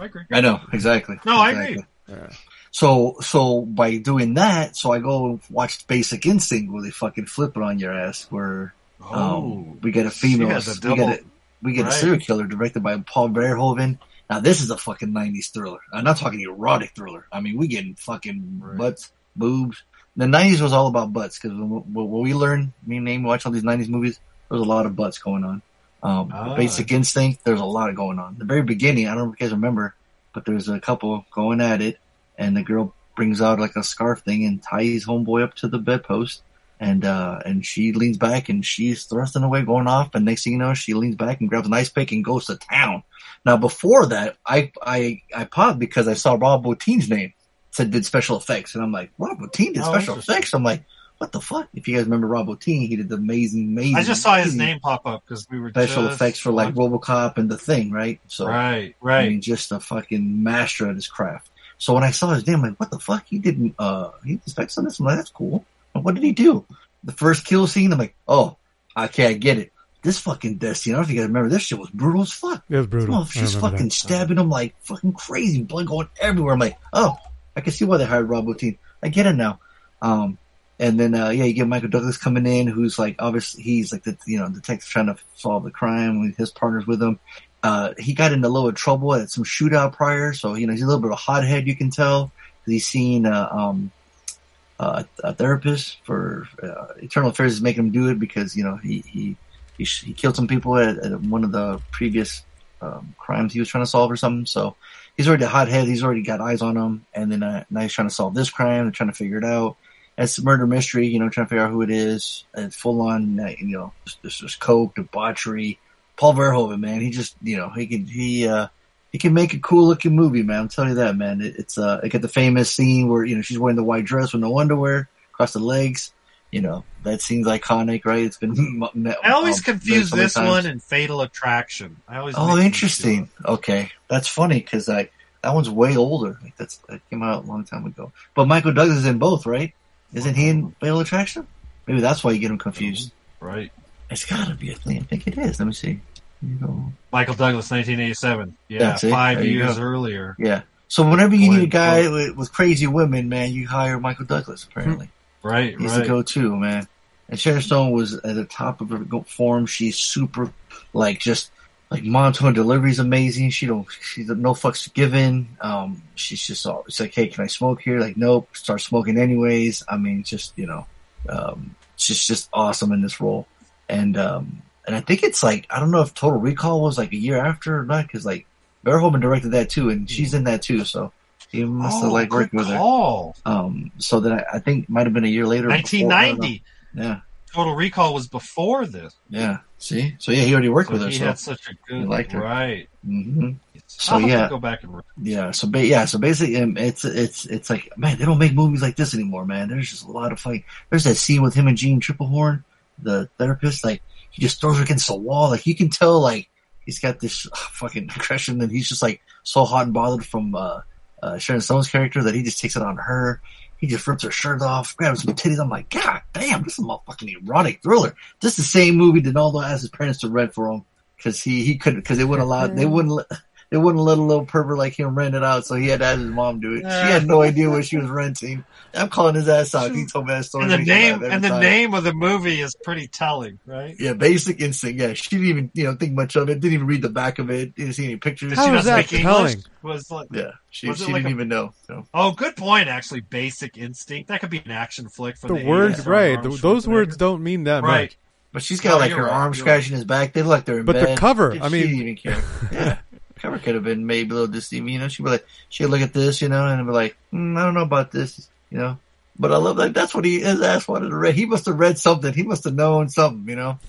I agree. I know exactly. No, I agree. So, so by doing that, so I go watch Basic Instinct where they fucking flip it on your ass. Where Oh. um, we get a She female, has a we get a, we get Right. a serial killer directed by Paul Verhoeven. Now this is a fucking '90s thriller. I'm not talking erotic thriller. I mean, we getting fucking Right. butts, boobs. The '90s was all about butts because when we learned, me and Name watch all these '90s movies, there was a lot of butts going on. Um, Ah. Basic Instinct, there's a lot going on. The very beginning, I don't know if you guys remember, but there's a couple going at it, and the girl brings out like a scarf thing and ties homeboy up to the bedpost, and uh, and she leans back and she's thrusting away, going off, and next thing you know, she leans back and grabs an ice pick and goes to town. Now before that, I I I paused because I saw Rob Bottin's name said did special effects, and I'm like, Rob Bottin did Oh, special effects. I'm like, what the fuck? If you guys remember Rob Bottin, he did the amazing, amazing. I just saw his name pop up because we were Special just effects for like RoboCop and the Thing, right? So Right, I right. mean, just a fucking master at his craft. So when I saw his name, I'm like, what the fuck? He didn't, uh, he did specs on this? I'm like, that's cool. What did he do? The first kill scene, I'm like, oh, okay, I get it. This fucking death scene, I don't know if you guys remember, this shit was brutal as fuck. It was brutal. She's fucking that. stabbing him like fucking crazy, blood going everywhere. I'm like, oh, I can see why they hired Rob Bottin. I get it now. Um, and then, uh, yeah, you get Michael Douglas coming in, who's like, obviously, he's like the, you know, detective trying to solve the crime with his partners with him. Uh, he got into a little trouble at some shootout prior, so, you know, he's a little bit of a hothead, you can tell. He's seen, uh, um, uh, a therapist for uh, Internal Affairs is making him do it because you know he he he, he killed some people at, at one of the previous um, crimes he was trying to solve or something. So he's already a hothead. He's already got eyes on him, and then uh, now he's trying to solve this crime and trying to figure it out. It's a murder mystery, you know, trying to figure out who it is. And it's full on, uh, you know, this is coke, debauchery. Paul Verhoeven, man, he just, you know, he can he uh he can make a cool looking movie, man. I'm telling you that, man. It, it's uh, I got the famous scene where you know she's wearing the white dress with no underwear across the legs. You know that seems iconic, right? It's been. I always um, confuse this times. one and Fatal Attraction. I always Oh, interesting. Okay, that's funny because like that one's way older. Like that's that came out a long time ago. But Michael Douglas is in both, right? Isn't he in Fatal Attraction? Maybe that's why you get him confused. Right. It's gotta be a thing. I think it is. Let me see. You know. Michael Douglas, 1987. Yeah, That's five years go. earlier. Yeah. So whenever you need a guy with, with crazy women, man, you hire Michael Douglas. Apparently, Right, he's right. the go-to man. And Sharon Stone was at the top of her form. She's super, like just like monotone delivery is amazing. She don't, she's no fucks given. Um, she's just all, it's like, hey, can I smoke here? Like, nope. Start smoking anyways. I mean, just you know, um, she's just awesome in this role. And um, and I think it's like I don't know if Total Recall was like a year after or not because like Verhoeven directed that too, and she's in that too. So he must have Oh, like worked with her. Um, so that I, I think might have been a year later. before, I don't know. 1990. Yeah, Total Recall was before this. yeah. See, so yeah, he already worked So with her. he So had such a good. He liked her. Right. hmm So I'll yeah, go back and. yeah. So ba- yeah, so basically, um, it's it's it's like man, they don't make movies like this anymore, man. There's just a lot of fight. There's that scene with him and Jeanne Tripplehorn, the therapist. Like he just throws her against the wall. Like you can tell, like he's got this fucking aggression, and he's just like so hot and bothered from uh, uh, Sharon Stone's character that he just takes it on her. He just rips her shirt off, grabs some titties. I'm like, God damn, this is a fucking erotic thriller. This is the same movie Donaldo asked his parents to rent for him because he he couldn't because they wouldn't allow they wouldn't let, they wouldn't let a little pervert like him rent it out, so he had to have his mom do it. She had no idea what she was renting. I'm calling his ass out. He told me that story. And the makes me laugh name and the time. name of the movie is pretty telling, right? Yeah, Basic Instinct. Yeah, she didn't even you know think much of it. Didn't even read the back of it. Didn't see any pictures. Did How she is not that telling? English? Was like, Yeah, she, Was she like didn't a- even know. So. oh, good point. Actually, Basic Instinct. That could be an action flick for The the, word, 80s, right? Arnold th- those words don't mean that Right. much. But she's got No, like her right, arm you're scratching his back. They look like they're in But the cover, I mean- didn't even care. Yeah, cover could have been maybe a little deceiving. You know, she'd be like, she'd look at this, you know, and be like, mm, I don't know about this, you know. But I love that. That's what he his ass wanted to read. He must have read something. He must have known something, you know.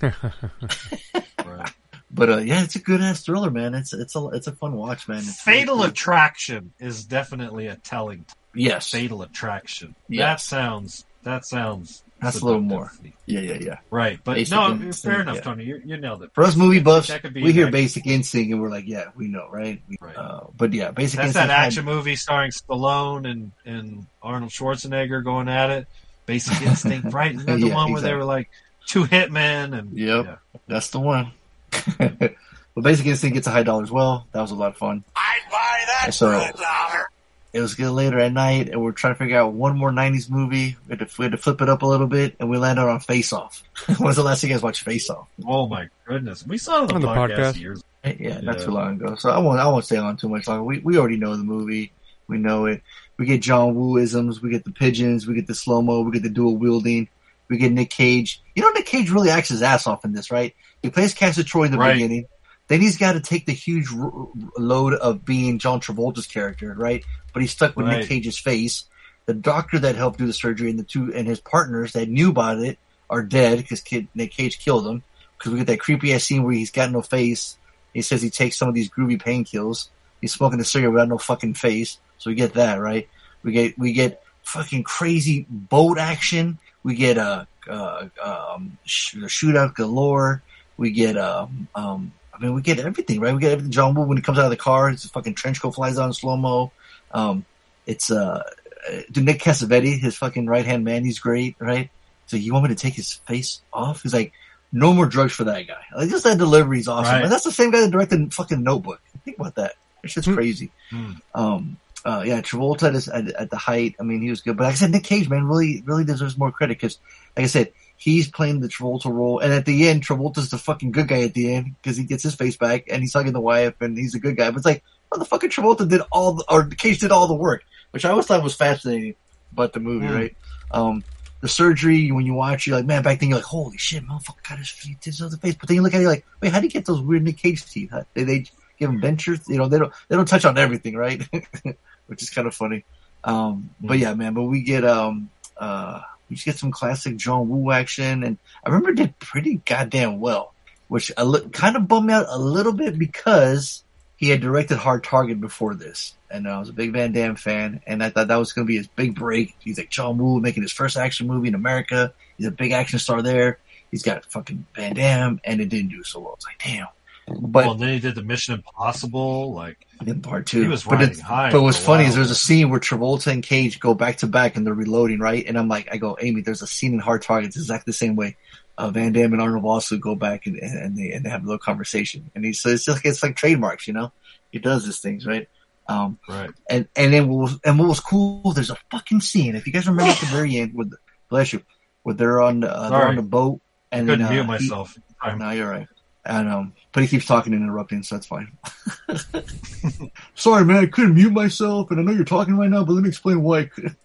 Right. But uh, yeah, it's a good ass thriller, man. It's it's a it's a fun watch, man. It's Fatal really cool. Attraction is definitely a telling. Yes. Fatal Attraction. That sounds. That sounds. That's a little seductive. more. Yeah, yeah, yeah. Right, but Basic no, Instinct, fair enough, yeah. Tony. You, you nailed it. For us movie buffs, That could be we an hear Basic Instinct and we're like, yeah, we know, right? We, Right. Uh, but yeah, Basic That's Instinct. That's that had- action movie starring Stallone and, and Arnold Schwarzenegger going at it. Basic Instinct, right? Isn't that the Yeah, one where they were like two hitmen and Yep. yeah. That's the one. but Basic Instinct gets a high dollar as well. That was a lot of fun. I'd buy that So- for a dollar. It was good later at night, and we're trying to figure out one more '90s movie. We had to, we had to flip it up a little bit, and we landed on Face Off. when was the last time you guys watched Face Off? Oh my goodness, we saw it on On the, the podcast, podcast. years. Yeah, not Yeah. too long ago. So I won't I won't stay on too much longer. We we already know the movie. We know it. We get John Woo isms. We get the pigeons. We get the slow mo. We get the dual wielding. We get Nick Cage. You know Nick Cage really acts his ass off in this, right? He plays Castor Troy in the Right. beginning. Then he's got to take the huge r- load of being John Travolta's character, right? But he's stuck with Right. Nick Cage's face. The doctor that helped do the surgery and the two and his partners that knew about it are dead because kid, Nick Cage killed them. Because we get that creepy ass scene where he's got no face. He says he takes some of these groovy painkillers. He's smoking a cigarette without no fucking face. So we get that right. We get we get fucking crazy boat action. We get a uh, um, sh- shootout galore. We get um um. I mean, we get everything, right? We get everything. John Woo when he comes out of the car, his fucking trench coat flies out in slow mo. Um, it's uh, uh, Nick Cassavetes, his fucking right hand man. He's great, right? So you want me to take his face off? He's like, no more drugs for that guy. Like, just that delivery is awesome. Right. And that's the same guy that directed fucking Notebook. Think about that. It's just Hmm. crazy. Hmm. Um, uh, yeah, Travolta his, at, at the height. I mean, he was good. But like I said, Nick Cage, man, really, really deserves more credit because, like I said, he's playing the Travolta role. And at the end, Travolta's the fucking good guy at the end because he gets his face back and he's hugging the wife and he's a good guy. But it's like, motherfucking Travolta did all the, or Cage did all the work, which I always thought was fascinating about the movie, Hmm. right? Um, the surgery when you watch, you're like, man, back then you're like, holy shit, motherfucker got his teeth on the face. But then you look at it you're like, wait, how do you get those weird Nick Cage teeth? How, they they give him dentures? You know, they don't they don't touch on everything, right? Which is kind of funny. Um, but yeah, man, but we get um uh just get some classic John Woo action, and I remember it did pretty goddamn well, which li- kind of bummed me out a little bit because he had directed Hard Target before this, and I was a big Van Damme fan, and I thought that was going to be his big break. He's like John Woo making his first action movie in America. He's a big action star there. He's got fucking Van Damme, and it didn't do so well. It's like damn. But well, then he did the Mission Impossible. Like in part two. He was but riding it's- high But what's funny is there's a scene where Travolta and Cage go back to back and they're reloading, right? And I'm like, I go, Amy, there's a scene in Hard Targets exactly the same way. Uh, Van Damme and Arnold also go back and, and, they and they have a little conversation. And he so it's just it's like trademarks, you know. He does these things, right? Um, right. and and then what was and what was cool? There's a fucking scene. If you guys remember at the very end, with bless you, where they're on uh, they're on the boat and I Couldn't uh, mute he- myself. no, you're right. And um, but he keeps talking and interrupting, so that's fine. Sorry, man, I couldn't mute myself, and I know you're talking right now, but let me explain why. I couldn't.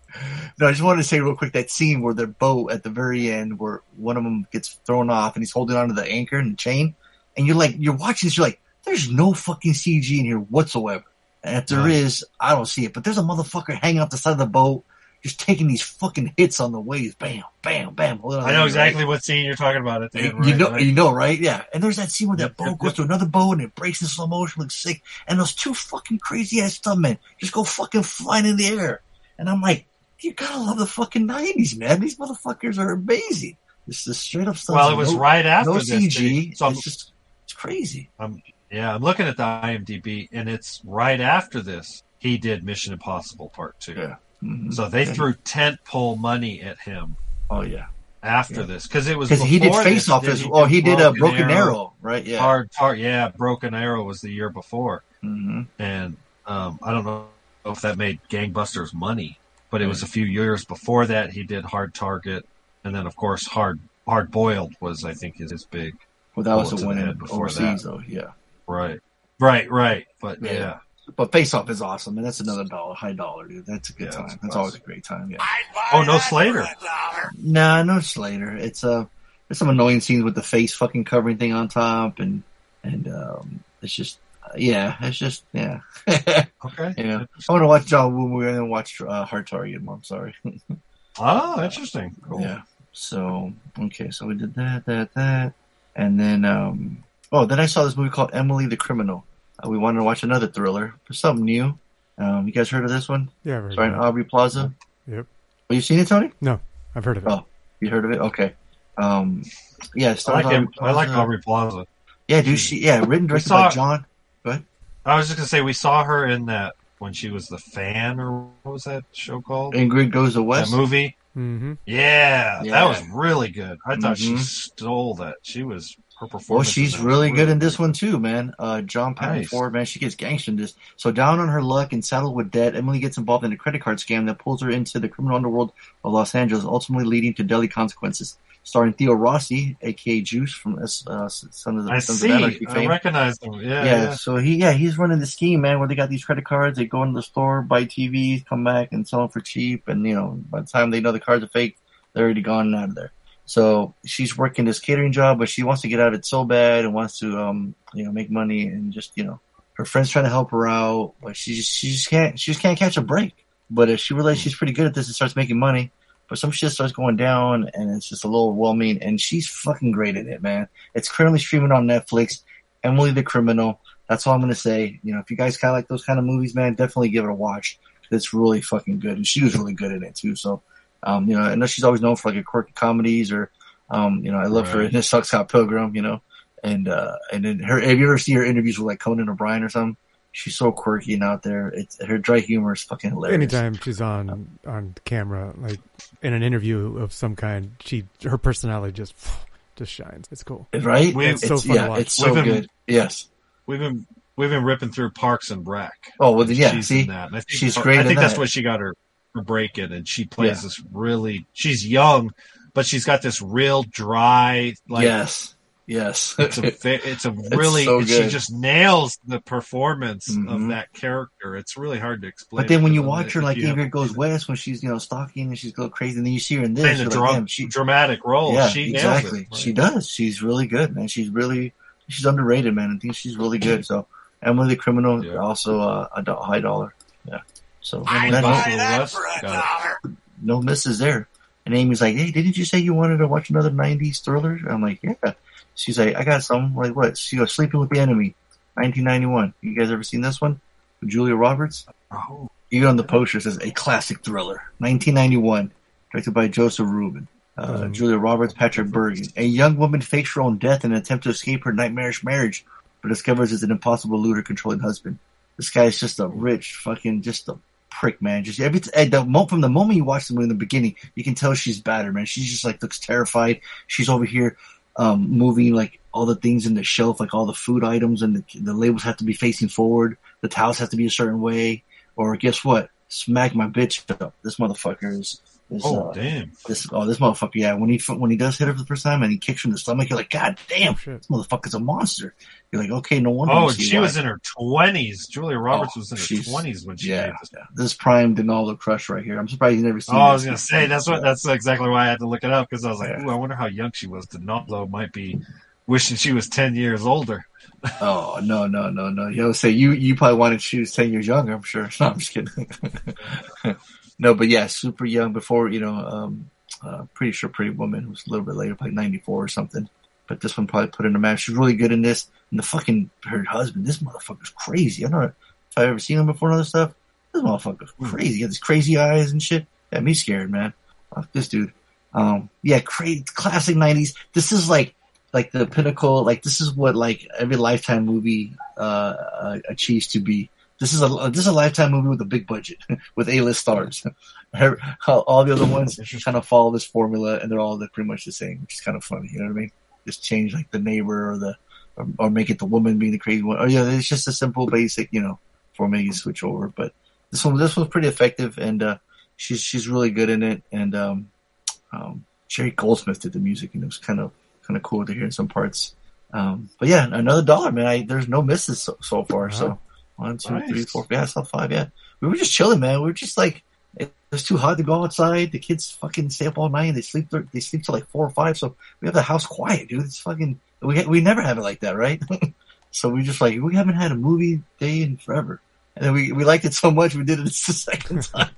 No, I just wanted to say real quick that scene where their boat at the very end, where one of them gets thrown off and he's holding onto the anchor and the chain, and you're like, you're watching this, you're like, there's no fucking CG in here whatsoever. And if there Right. is, I don't see it. But there's a motherfucker hanging off the side of the boat, just taking these fucking hits on the waves, bam, bam, bam. I know exactly right? what scene you're talking about at the end. you Right, know, right. you know, right? Yeah. And there's that scene where that boat goes to another boat and it breaks in slow motion, looks sick. And those two fucking crazy ass stuntmen just go fucking flying in the air. And I'm like, you gotta love the fucking nineties, man. These motherfuckers are amazing. This is straight up stuff. Well, it was right after no this, CG. so it's just it's crazy. I'm, yeah, I'm looking at the IMDb, and it's right after this he did Mission Impossible Part Two. Yeah. Mhm. So they threw tent pole money at him Oh yeah. after Yeah. this because it was Because he did Face this, Off as he well. He did a Broken Arrow, right? Yeah. Hard, hard, yeah. Broken Arrow was the year before, hmm and um, I don't know if that made gangbusters money, but it was a few years before that he did Hard Target, and then of course Hard Hard Boiled was I think his, his big Well, that was bullet to the the win overseas, that. though. Yeah. right, right, right. But Yeah. yeah, But Face Off is awesome, and that's another dollar, high dollar, dude. That's a good Yeah, time. it's That's always a great time. Yeah. Oh, no Slater. for. Nah, no Slater. It's uh there's some annoying scenes with the face fucking covering thing on top, and and um, it's just uh, yeah, it's just yeah, okay. yeah. I want to watch John Woo movie and then watch uh, Hard Target more. I'm sorry. Oh, interesting. Cool. Yeah. So okay, so we did that, that, that, and then um oh, then I saw this movie called Emily the Criminal. Uh, we wanted to watch another thriller for something new. Um, you guys heard of this one? Yeah, I've heard Starring of it. Aubrey Plaza. Yep. Have you seen it, Tony? No, I've heard of it. Oh, you heard of it? Okay. Um, yeah, I like him. Aubrey I like Plaza. Aubrey Plaza. Yeah, dude. She yeah, written directed saw- by John. I was just gonna say we saw her in that when she was the fan, or what was that show called? Ingrid Goes the West. That movie. Mm-hmm. Yeah, Yeah. that was really good. I thought she Mhm. stole that. She was her performance. Well, she's really good in this one too, man. Uh, John Patton Nice. Ford, man, she gets gangster in this. So down on her luck and saddled with debt, Emily gets involved in a credit card scam that pulls her into the criminal underworld of Los Angeles, ultimately leading to deadly consequences. Starring Theo Rossi, aka Juice from uh, Son of the I Sons see. of Anarchy I recognize him. Yeah, yeah, yeah. so he yeah he's running the scheme, man, where they got these credit cards. They go into the store, buy TVs, come back and sell them for cheap, and you know by the time they know the cards are fake, they're already gone and out of there. So she's working this catering job, but she wants to get out of it so bad and wants to um you know make money and just you know her friends trying to help her out, but she just she just can't she just can't catch a break. But if she realizes she's pretty good at this and starts making money, but some shit starts going down and it's just a little overwhelming. And she's fucking great at it, man. It's currently streaming on Netflix. Emily the Criminal. That's all I'm gonna say. You know, if you guys kind of like those kind of movies, man, definitely give it a watch. It's really fucking good, and she was really good in it too. So, um, you know, I know she's always known for like her quirky comedies, or, um, you know, I love her in This Sucks Scott Pilgrim, you know, and uh, and then her. Have you ever seen her interviews with like Conan O'Brien or something? She's so quirky and out there. It's her dry humor is fucking hilarious. Anytime she's on on camera, like in an interview of some kind, she her personality just just shines. It's cool. right? We- it's, so fun to watch. it's so been- good. Yes. We've been we've been ripping through Parks and Rec. Oh well, yeah. she's see, in that. And I think, she's great I in think that's what she got her, her break in, and she plays Yeah. this really. She's young, but she's got this real dry, like yes, Yes, It's a it's a really so she just nails the performance Mhm. of that character. It's really hard to explain. But then when you watch her, like you goes west when she's you know stalking and she's going crazy, and then you see her in this, like, she dramatic role, yeah, she nails exactly. it. She does. She's really good, man. She's really she's underrated, man. I think she's really good. So Emily the Criminal, Yeah. also uh, a high dollar. Yeah. So I'd buy that West for a got it. dollar. no misses there. And Amy's like, hey, didn't you say you wanted to watch another 90s thriller? I'm like, yeah. She's like, I got some. I'm like, what? She goes, Sleeping with the Enemy, 1991. You guys ever seen this one? With Julia Roberts? Oh, Even on the poster it says, a classic thriller, 1991, directed by Joseph Ruben. Uh, Mhm. Julia Roberts, Patrick Bergin. A young woman fakes her own death in an attempt to escape her nightmarish marriage, but discovers it's an impossible looter controlling husband. This guy's just a rich, fucking, just a prick, man. Just every t- the from the moment you watch the movie in the beginning, you can tell she's battered, man. She's just like looks terrified. She's over here, um, moving like all the things in the shelf, like all the food items, and the, the labels have to be facing forward. The towels have to be a certain way. Or guess what? Smack my bitch up. This motherfucker is. Is oh uh, damn! this oh this motherfucker yeah when he when he does hit her for the first time and he kicks her in the stomach you're like god damn Oh, shit. this motherfucker's a monster you're like okay no wonder Oh, you and see she why. was in her twenties. Julia Roberts Oh, was in her twenties when she yeah, made this. yeah this is prime Denaldo crush right here I'm surprised you never seen Oh, I was gonna before. say that's what that's exactly why I had to look it up because I was like, Yeah. ooh, I wonder how young she was. Denaldo might be wishing she was ten years older. oh no no no no you know say you you probably wanted she was 10 years younger I'm sure no I'm just kidding no but yeah super young before you know um uh, pretty sure Pretty Woman was a little bit later, like 94 or something. But this one probably put in a match. She's really good in this. And the fucking, her husband, this motherfucker's crazy. I don't know if I've ever seen him before and other stuff. This motherfucker's crazy. He got these crazy eyes and shit. Got me scared, man. Fuck this dude. Um, yeah, crazy, classic 90s. This is like, like the pinnacle, like this is what like every lifetime movie, uh, uh achieves to be. This is a, this is a lifetime movie with a big budget, with A-list stars. all the other ones kind of follow this formula and they're all pretty much the same, which is kind of funny. You know what I mean? Just change like the neighbor or the, or, or make it the woman being the crazy one. Or yeah, it's just a simple basic, you know, formula you switch over. But this one, this one's pretty effective and, uh, she's, she's really good in it. And, um, um, Jerry Goldsmith did the music and it was kind of, kind of cool to hear in some parts. Um, but yeah, another dollar, man. I, there's no misses so, so far. So one, two, Nice. three, four. Yeah, I saw five. Yeah. We were just chilling, man. We were just like, it was too hot to go outside. The kids fucking stay up all night. and They sleep. They sleep till like four or five. So we have the house quiet, dude. It's fucking. We ha- we never have it like that, right? so we just like we haven't had a movie day in forever, and then we we liked it so much we did it the second time.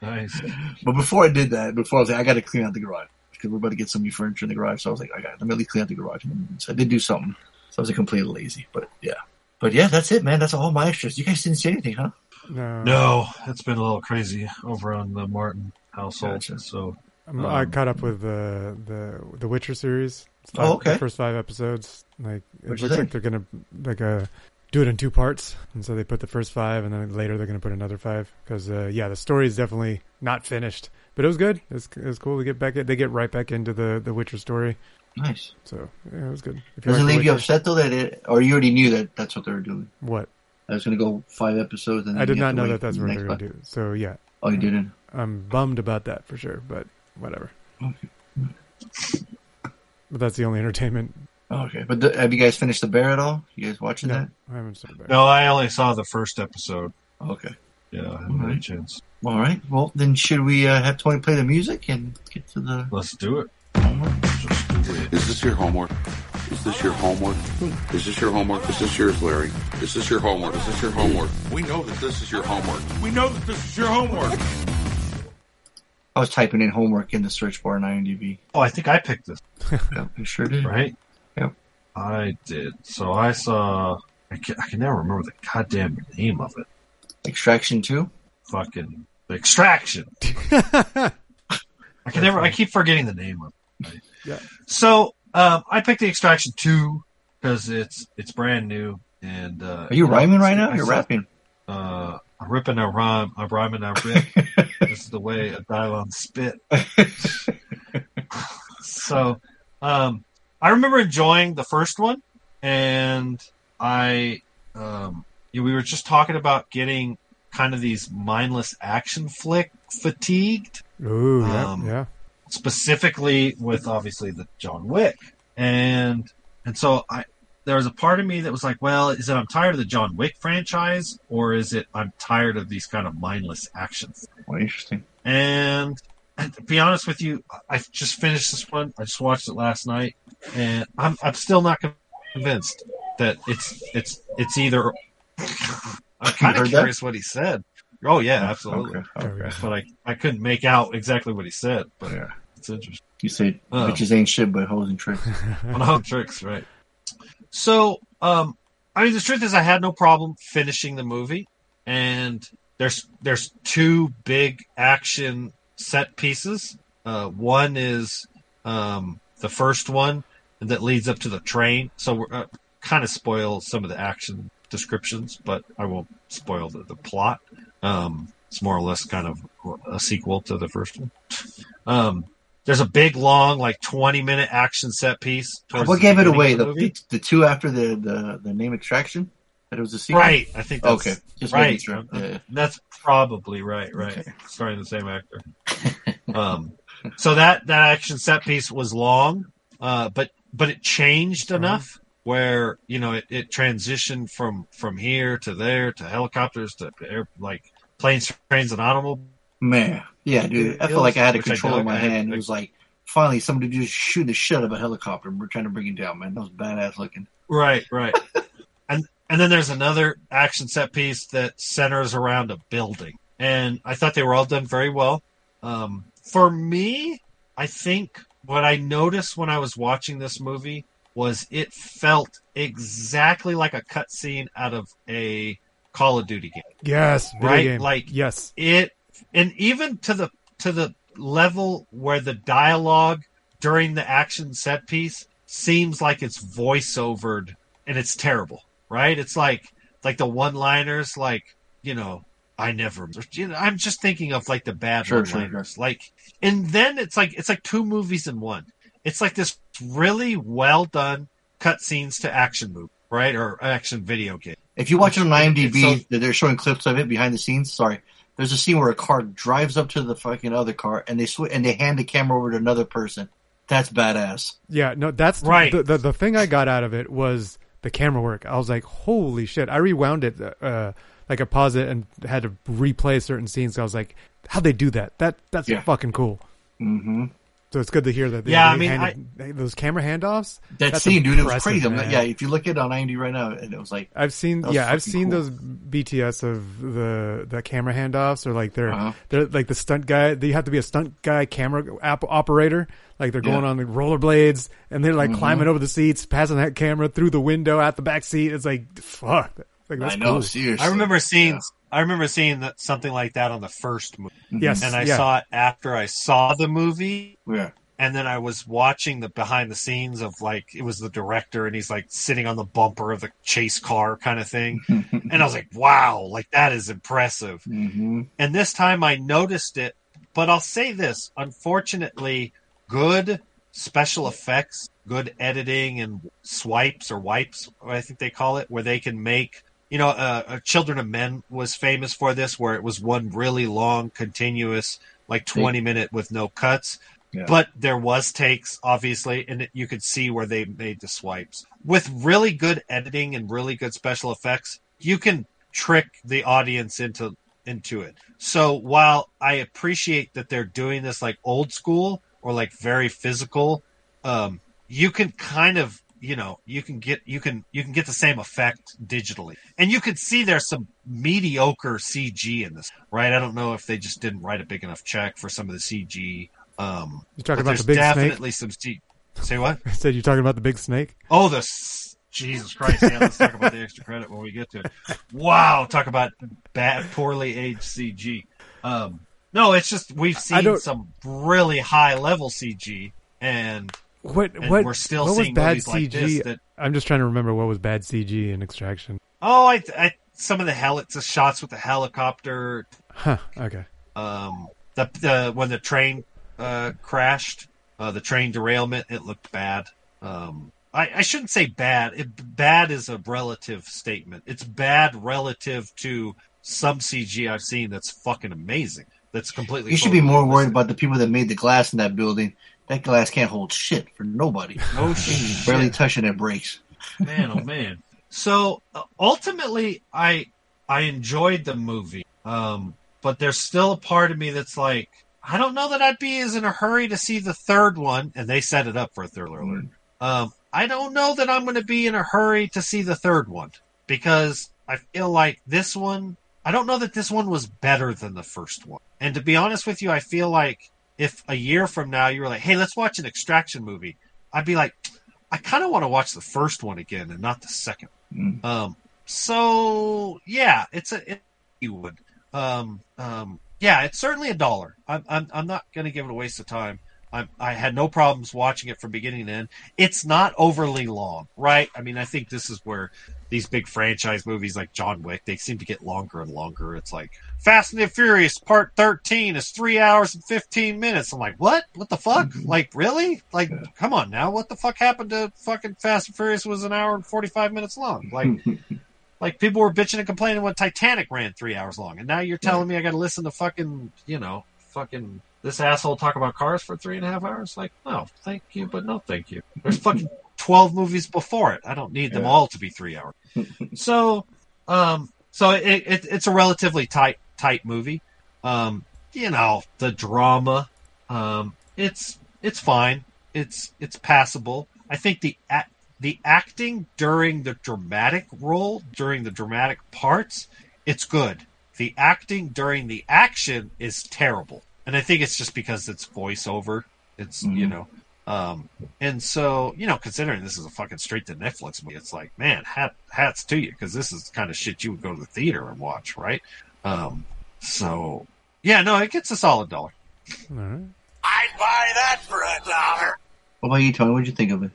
Nice. but before I did that, before I was like, I got to clean out the garage because we're about to get some new furniture in the garage. So I was like, I got let me at least clean out the garage. So I did do something. So I was completely lazy, but yeah. But yeah, that's it, man. That's all my extras. You guys didn't see anything, huh? No, No, it's been a little crazy over on the Martin household. Gotcha. So I'm- I Um, caught up with the the the Witcher series. It's Oh, five- okay. The first five episodes. Like it What'd looks like they're gonna like uh do it in two parts, and so they put the first five, and then later they're gonna put another five because uh, yeah, the story is definitely not finished, but it was good. It's was cool to get back. They get right back into the the Witcher story, Nice. so yeah, it was good. If Doesn't like leave you upset though that it, or you already knew that that's what they were doing. What I was going to go five episodes, and then I did not know that that's for what they're next gonna do. So yeah, Oh, you didn't. I'm bummed about that for sure, but whatever. Okay. But that's the only entertainment. Oh, okay, but the, have you guys finished the bear at all? You guys watching No, that? I haven't started bear. no, I only saw the first episode. Okay. Yeah, I haven't had a Alright. chance. All right. Well, then should we uh, have Tony play the music and get to the Let's do it. Homework? Just do it. Is this your homework? Is this your homework? Is this your homework? Is this yours, Larry? Is this your homework? Is this your homework? We know that this is your homework. We know that this is your homework. I was typing in homework in the search bar in IMDb. Oh, I think I picked this, Yeah, I sure did. right? Yep. I did. So I saw. I can, I can never remember the goddamn name of it. Extraction two. Fucking Extraction. I can never. I keep forgetting the name of it. Right? Yeah. So um, I picked the Extraction two because it's it's brand new and. Uh, Are you know, rhyming right now? I You're saw- rapping. Uh, I'm ripping a rhyme. I'm rhyming a rip. this is the way a Dylon spit. so, um, I remember enjoying the first one, and I, um, you know, we were just talking about getting kind of these mindless action flick fatigued, Ooh, yeah, Um, yeah. Specifically with obviously the John Wick. and and so I there was a part of me that was like, well, is it I'm tired of the John Wick franchise, or is it I'm tired of these kind of mindless actions? Well, interesting. And, and to be honest with you, I just finished this one. I just watched it last night, and I'm I'm still not convinced that it's it's it's either. I'm kind of that? curious what he said. Oh yeah, absolutely. Okay. okay. But I I couldn't make out exactly what he said. But Yeah. It's interesting. You say Oh. bitches ain't shit but hoes and tricks. on home tricks, right? So, um, I mean, the truth is, I had no problem finishing the movie, and there's there's two big action set pieces. Uh, one is um, the first one that leads up to the train, so we're uh, kind of spoil some of the action descriptions, but I won't spoil the, the plot. Um, it's more or less kind of a sequel to the first one. Um, there's a big, long, like 20 minute action set piece. what gave it away? The, the the two after the the, the name extraction. That it was a sequel. Right. I think that's Okay, just right. sure. Yeah. That's probably right. Right. Okay. Starring the same actor. um, so that that action set piece was long, uh, but but it changed Uh-huh. enough where you know it, it transitioned from from here to there to helicopters to air, like planes, trains, and automobiles. Man, yeah, dude. I felt like I had a was- controller in dug. my I had- hand. It was like finally somebody just shoot the shit out of a helicopter. and We're trying to bring it down, man. That was badass looking. Right, right. and and then there's another action set piece that centers around a building. And I thought they were all done very well. Um, for me, I think what I noticed when I was watching this movie was it felt exactly like a cutscene out of a Call of Duty game. Yes, Right, game. like- yes, It and even to the to the level where the dialogue during the action set piece seems like it's voiceovered and it's terrible, right? It's like like the one-liners, like you know, I never. You know, I'm just thinking of like the bad Sure, sure, one-liners, like, and then it's like it's like two movies in one. It's like this really well done cutscenes to action movie, right, or action video game. If you watch it on IMDb, So- they're showing clips of it behind the scenes. Sorry, there's a scene where a car drives up to the fucking other car and they sw- and they hand the camera over to another person. That's badass. yeah. No, that's Right. The, the the thing I got out of it was the camera work. I was like, holy shit! I rewound it, uh, like I paused it and had to replay certain scenes. I was like, how'd they do that? That that's Yeah. fucking cool. hmm So it's good to hear that. They, Yeah, I they mean, handed- those camera handoffs. That That's scene, dude, it was crazy. Man. like, yeah, if you look at it on IMDb right now, and it was like, I've seen yeah, I've seen cool. those BTS of the the camera handoffs or like they're Uh-huh. they're like the stunt guy. They have to be a stunt guy camera app operator. Like they're going Yeah. Mm-hmm. on the rollerblades and they're like climbing over the seats, passing that camera through the window at the back seat. It's like fuck. Like that's I know, cool. seriously. I remember seeing I remember seeing that something like that on the first movie, Yes, and I yeah. saw it after I saw the movie, Yeah. and then I was watching the behind the scenes of like it was the director, and he's like sitting on the bumper of the chase car kind of thing, and I was like, wow, like that is impressive. hmm And this time I noticed it, but I'll say this: unfortunately, good special effects, good editing, and swipes or wipes, I think they call it, where they can make. You know, uh, uh, Children of Men was famous for this, where it was one really long, continuous, like twenty minute with no cuts. Yeah. But there was takes, obviously, and you could see where they made the swipes with really good editing and really good special effects. You can trick the audience into into it. So while I appreciate that they're doing this like old school or like very physical, um, you can kind of you know you can get you can you can get the same effect digitally, and you can see there's some mediocre CG in this, right? I don't know if they just didn't write a big enough check for some of the CG. Um, You talking about the big snake? definitely some C- say what? I said you're talking about the big snake. Oh, the s- Jesus Christ! Yeah, let's talk about the extra credit when we get to it. Wow, talk about bad, poorly aged CG. Um, no, it's just we've seen some really high level CG, and What And what we're still what was bad movies like CG? this that- I'm just trying to remember what was bad CG in Extraction. oh, I, I some of the hell it's the shots with the helicopter. Huh. Okay. Um, the the when the train uh, crashed, uh, the train derailment, it looked bad. Um, I, I shouldn't say bad. It, bad is a relative statement. It's bad relative to some CG I've seen that's fucking amazing. That's completely. You should be more worried about the people that made the glass in that building that glass can't hold shit for nobody. No It's barely touching it breaks. man, oh man. So uh, ultimately, I I enjoyed the movie, um, but there's still a part of me that's like, I don't know that I'd be as in a hurry to see the third one, and they set it up for a third alert. Um, I don't know that I'm going to be in a hurry to see the third one because I feel like this one. I don't know that this one was better than the first one. And to be honest with you, I feel like if a year from now you were like, "Hey, let's watch an extraction movie," I'd be like, I kind of want to watch the first one again and not the second. Mm. Um, so yeah, it's a it, you would. Um, um, yeah, it's certainly a dollar. I'm I'm, I'm not going to give it a waste of time. I, I had no problems watching it from beginning to end. It's not overly long, right? I mean, I think this is where these big franchise movies like John Wick, they seem to get longer and longer. It's like Fast and the Furious Part 13 is three hours and 15 minutes. I'm like, what? What the fuck? Mm-hmm. Like, really? Like, come on now. What the fuck happened to fucking Fast and Furious was an hour and 45 minutes long? Like, like people were bitching and complaining when Titanic ran three hours long. And now you're telling me I got to listen to fucking, you know, fucking this asshole talk about cars for three and a half hours? Like, no, thank you, but no thank you. There's fucking 12 movies before it. I don't need them Yeah. all to be three hours. so, um, so it, it, it's a relatively tight, tight movie. Um, you know, the drama, um, it's, it's fine. It's, it's passable. I think the, the acting during the dramatic role, during the dramatic parts, it's good. The acting during the action is terrible. And I think it's just because it's voiceover. It's, you Mhm. know, um, and so, you know, considering this is a fucking straight to Netflix movie, it's like, man, hat, hats to you, because this is the kind of shit you would go to the theater and watch, right? Um, so, yeah, no, it gets a solid dollar. All right. I'd buy that for a dollar. What about you, Tony? What'd you think of it?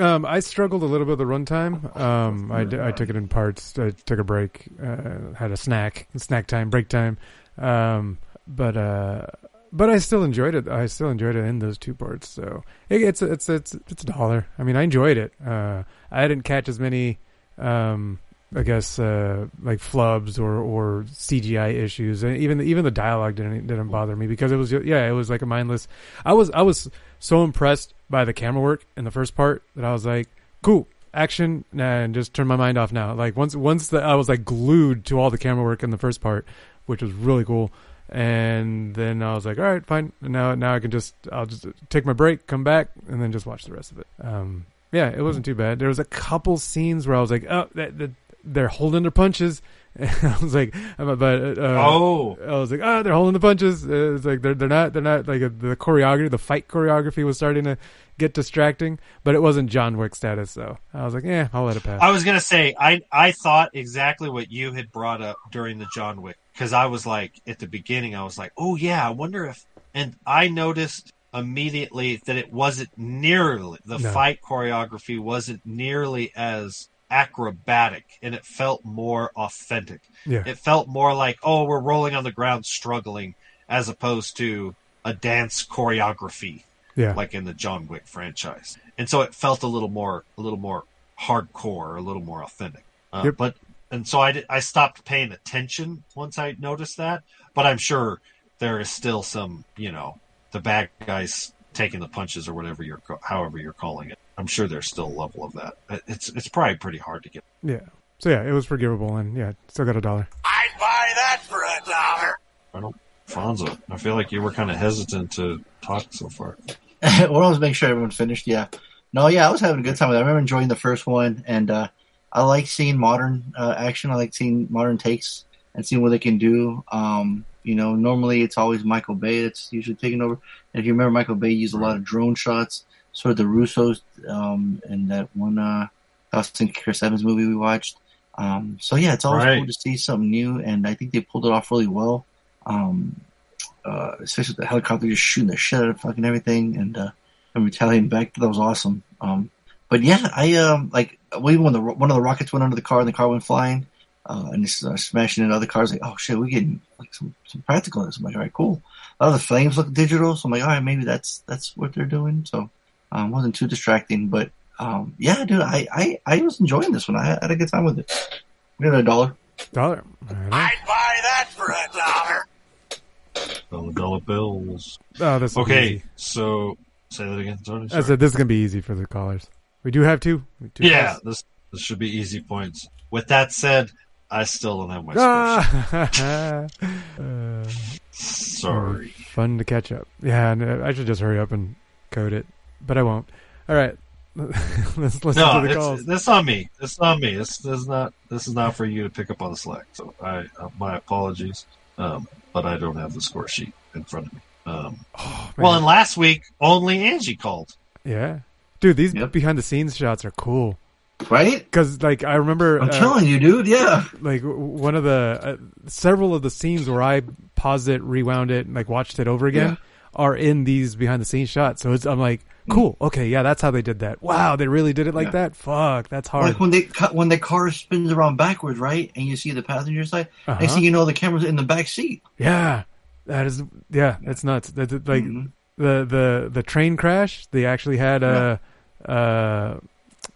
Um, I struggled a little bit with the runtime. Um, I, d- I took it in parts. I took a break, uh, had a snack, snack time, break time. Um, but uh, but I still enjoyed it. I still enjoyed it in those two parts. So it, it's it's it's it's a dollar. I mean, I enjoyed it. Uh, I didn't catch as many, um, I guess, uh, like flubs or or CGI issues, and even even the dialogue didn't didn't bother me because it was yeah, it was like a mindless. I was I was so impressed by the camera work in the first part that I was like, cool action, and just turn my mind off now. Like once once the, I was like glued to all the camera work in the first part, which was really cool. And then I was like, all right, fine. Now now I can just I'll just take my break, come back, and then just watch the rest of it. Um, yeah, it wasn't too bad. There was a couple scenes where I was like, oh, that, that, they're holding their punches. I was like, uh, but uh, Oh. I was like, oh, they're holding the punches. Uh, It's like they're they're not they're not like uh the choreography, the fight choreography was starting to get distracting, but it wasn't John Wick status. So I was like, yeah, I'll let it pass. I was gonna say I I thought exactly what you had brought up during the John Wick because I was like at the beginning I was like oh yeah I wonder if and I noticed immediately that it wasn't nearly the No. fight choreography wasn't nearly as acrobatic and it felt more authentic. Yeah. It felt more like oh we're rolling on the ground struggling as opposed to a dance choreography Yeah. like in the John Wick franchise. And so it felt a little more, a little more hardcore, a little more authentic. Uh, Yep. But and so I, I stopped paying attention once I noticed that. But I'm sure there is still some, you know, the bad guys taking the punches or whatever you're, however you're calling it. I'm sure there's still a level of that. It's it's probably pretty hard to get. Yeah. So yeah, it was forgivable, and yeah, still got a dollar. I'd buy that for a dollar. I don't, Fonso. I feel like you were kind of hesitant to talk so far. well, I was making sure everyone's finished. Yeah. No, yeah, I was having a good time with it. I remember enjoying the first one, and uh, I like seeing modern uh, action. I like seeing modern takes and seeing what they can do. Um, you know, normally it's always Michael Bay that's usually taking over. And if you remember, Michael Bay used a lot of drone shots, sort of the Russos um, in that one uh, Austin Chris Evans movie we watched. Um, so yeah, it's always Right. cool to see something new, and I think they pulled it off really well. Um, uh, especially with the helicopter just shooting the shit out of fucking everything and uh, and retaliating back. That was awesome. Um, but yeah, I um like we when the one of the rockets went under the car and the car went flying, uh, and it's uh, smashing into other cars. Like, oh shit, we're getting like some some practical. I'm like, all right, cool. A lot of the flames look digital, so I'm like, all right, maybe that's that's what they're doing. So um, wasn't too distracting, but um, yeah, dude, I, I I was enjoying this one. I had a good time with it. We got a dollar. Dollar. All right. I'd buy that for a dollar. Dollar dollar bills. Oh, this Okay, easy. so Say that again, Tony. I said this is gonna be easy for the callers. We do have two. two yeah, calls. this this should be easy points. With that said, I still don't have my score sheet. Ah! uh, Sorry. fun to catch up. Yeah, uh, I should just hurry up and code it, but I won't. All right, let's listen No, to the calls. this on me. This is on me. This, this is not. This is not for you to pick up on the slack. So I, uh, my apologies. Um, but I don't have the score sheet in front of me. Um, Oh, well, and last week only Angie called. yeah, dude, these Yep. behind the scenes shots are cool. Right? Because like I remember, I'm uh, telling you, dude. Yeah. like one of the uh, several of the scenes where I paused it, rewound it, and like watched it over again are in these behind the scenes shots. So it's I'm like, cool, okay, yeah, that's how they did that. Wow, they really did it like Mm. Yeah. that. Fuck, that's hard. Like when they cut when the car spins around backwards, right, and you see the passenger side. Uh-huh. Next thing you know, the camera's in the back seat. Yeah, that is yeah, that's nuts. That, that- like Mhm. the the the train crash. They actually had a uh,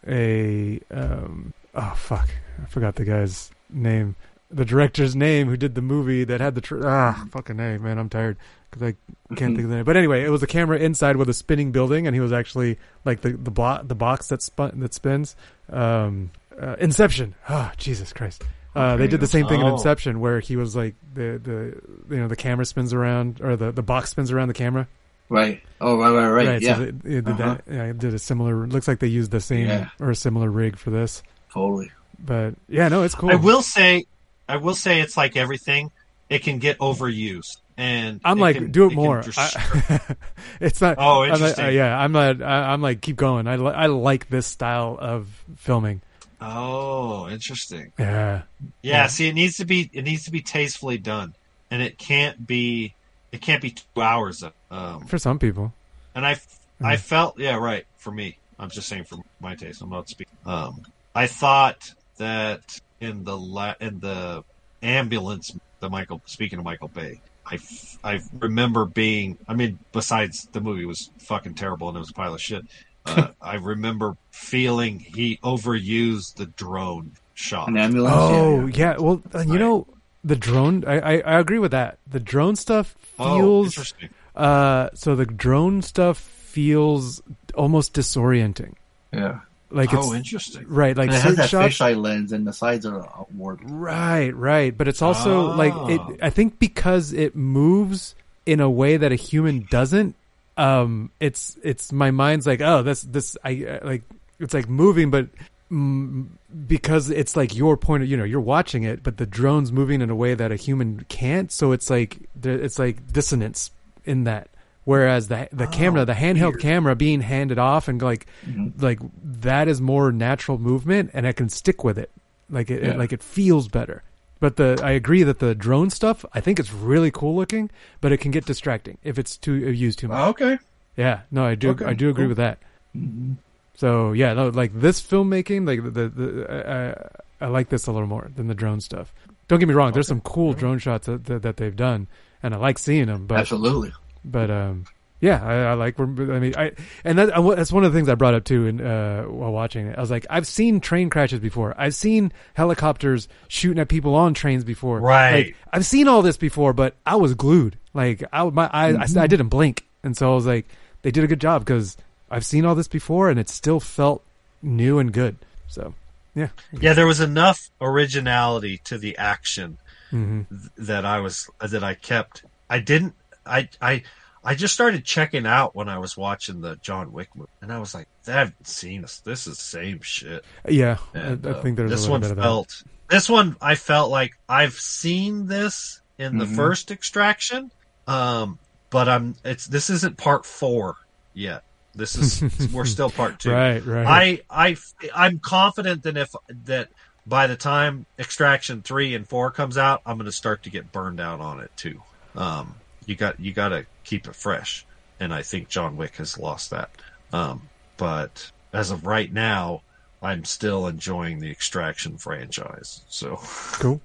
a um oh fuck, I forgot the guy's name. The director's name who did the movie that had the tr- ah fucking name man. I'm tired because I can't think of the name. But anyway, it was a camera inside with a spinning building, and he was actually like the the the box that spun that spins. Um, uh, Inception. Oh Jesus Christ. Uh, they did the same thing in Oh. Inception, where he was like the the you know the camera spins around or the the box spins around the camera. Right. Oh, right, right, right. yeah. So they, they did Uh-huh. that. Yeah, it did a similar. Looks like they used the same Yeah. or a similar rig for this. totally. But yeah, no, it's cool. I will say, I will say, it's like everything. It can get overused, and I'm like, can- do it can more. just- I, it's not. Oh, I'm like, uh, yeah, I'm not. I, I'm like, keep going. I li- I like this style of filming. oh, interesting. Yeah, Yeah, Yeah. see, it needs to be it needs to be tastefully done, and it can't be it can't be two hours. Of, um, for some people. and I I felt yeah right for me. I'm just saying for my taste. I'm not speaking. Um, I thought that in the la- in the ambulance, the Michael speaking of Michael Bay, I, f- I remember being. I mean, besides the movie was fucking terrible and it was a pile of shit. Uh, I remember feeling he overused the drone shot. An ambulance. Oh yeah, yeah, well, uh, you Right. know, the drone. I, I I agree with that. The drone stuff Oh, feels. interesting. uh, so the drone stuff feels almost disorienting. yeah. Like it's oh, interesting. right. Like And it has that shots. fisheye lens, and the sides are outward. Right, right. But it's also like it. I think because it moves in a way that a human doesn't, um it's it's my mind's like, oh, this this I uh, like it's like moving but Mm, because it's like your point of you know you're watching it but the drone's moving in a way that a human can't so it's like it's like dissonance in that. Whereas the the oh, camera the handheld camera being handed off and like mm-hmm. like that is more natural movement and I can stick with it. Like it, it like it feels better. But the I agree that the drone stuff I think it's really cool looking but it can get distracting if it's too used too much. Okay. yeah. No I do Okay, I do agree cool. with that mm-hmm. So yeah no like this filmmaking like the the, uh, I like this a little more than the drone stuff don't get me wrong there's some cool drone shots that, that, that they've done and I like seeing them but Absolutely. but um, yeah, I, I like. I mean, I and that, that's one of the things I brought up too in, uh, while watching it. I was like, I've seen train crashes before. I've seen helicopters shooting at people on trains before. Right. Like, I've seen all this before, but I was glued. Like I, my eyes, I, I didn't blink, and so I was like, they did a good job because I've seen all this before, and it still felt new and good. So yeah, Yeah, there was enough originality to the action hmm th- that I was that I kept. I didn't. I I I just started checking out when I was watching the John Wick movie, and I was like, "I've seen this. This is the same shit." yeah. And, I, I uh, think there's this a one bit of that. felt. This one I felt like I've seen this in the Mhm. first Extraction, um, but I'm. It's this isn't part four yet. This is we're still part two. Right, right. I I I'm confident that if that by the time Extraction three and four comes out, I'm going to start to get burned out on it too. Um, you got you got to keep it fresh, and I think John Wick has lost that. Um, but as of right now, I'm still enjoying the Extraction franchise. So cool.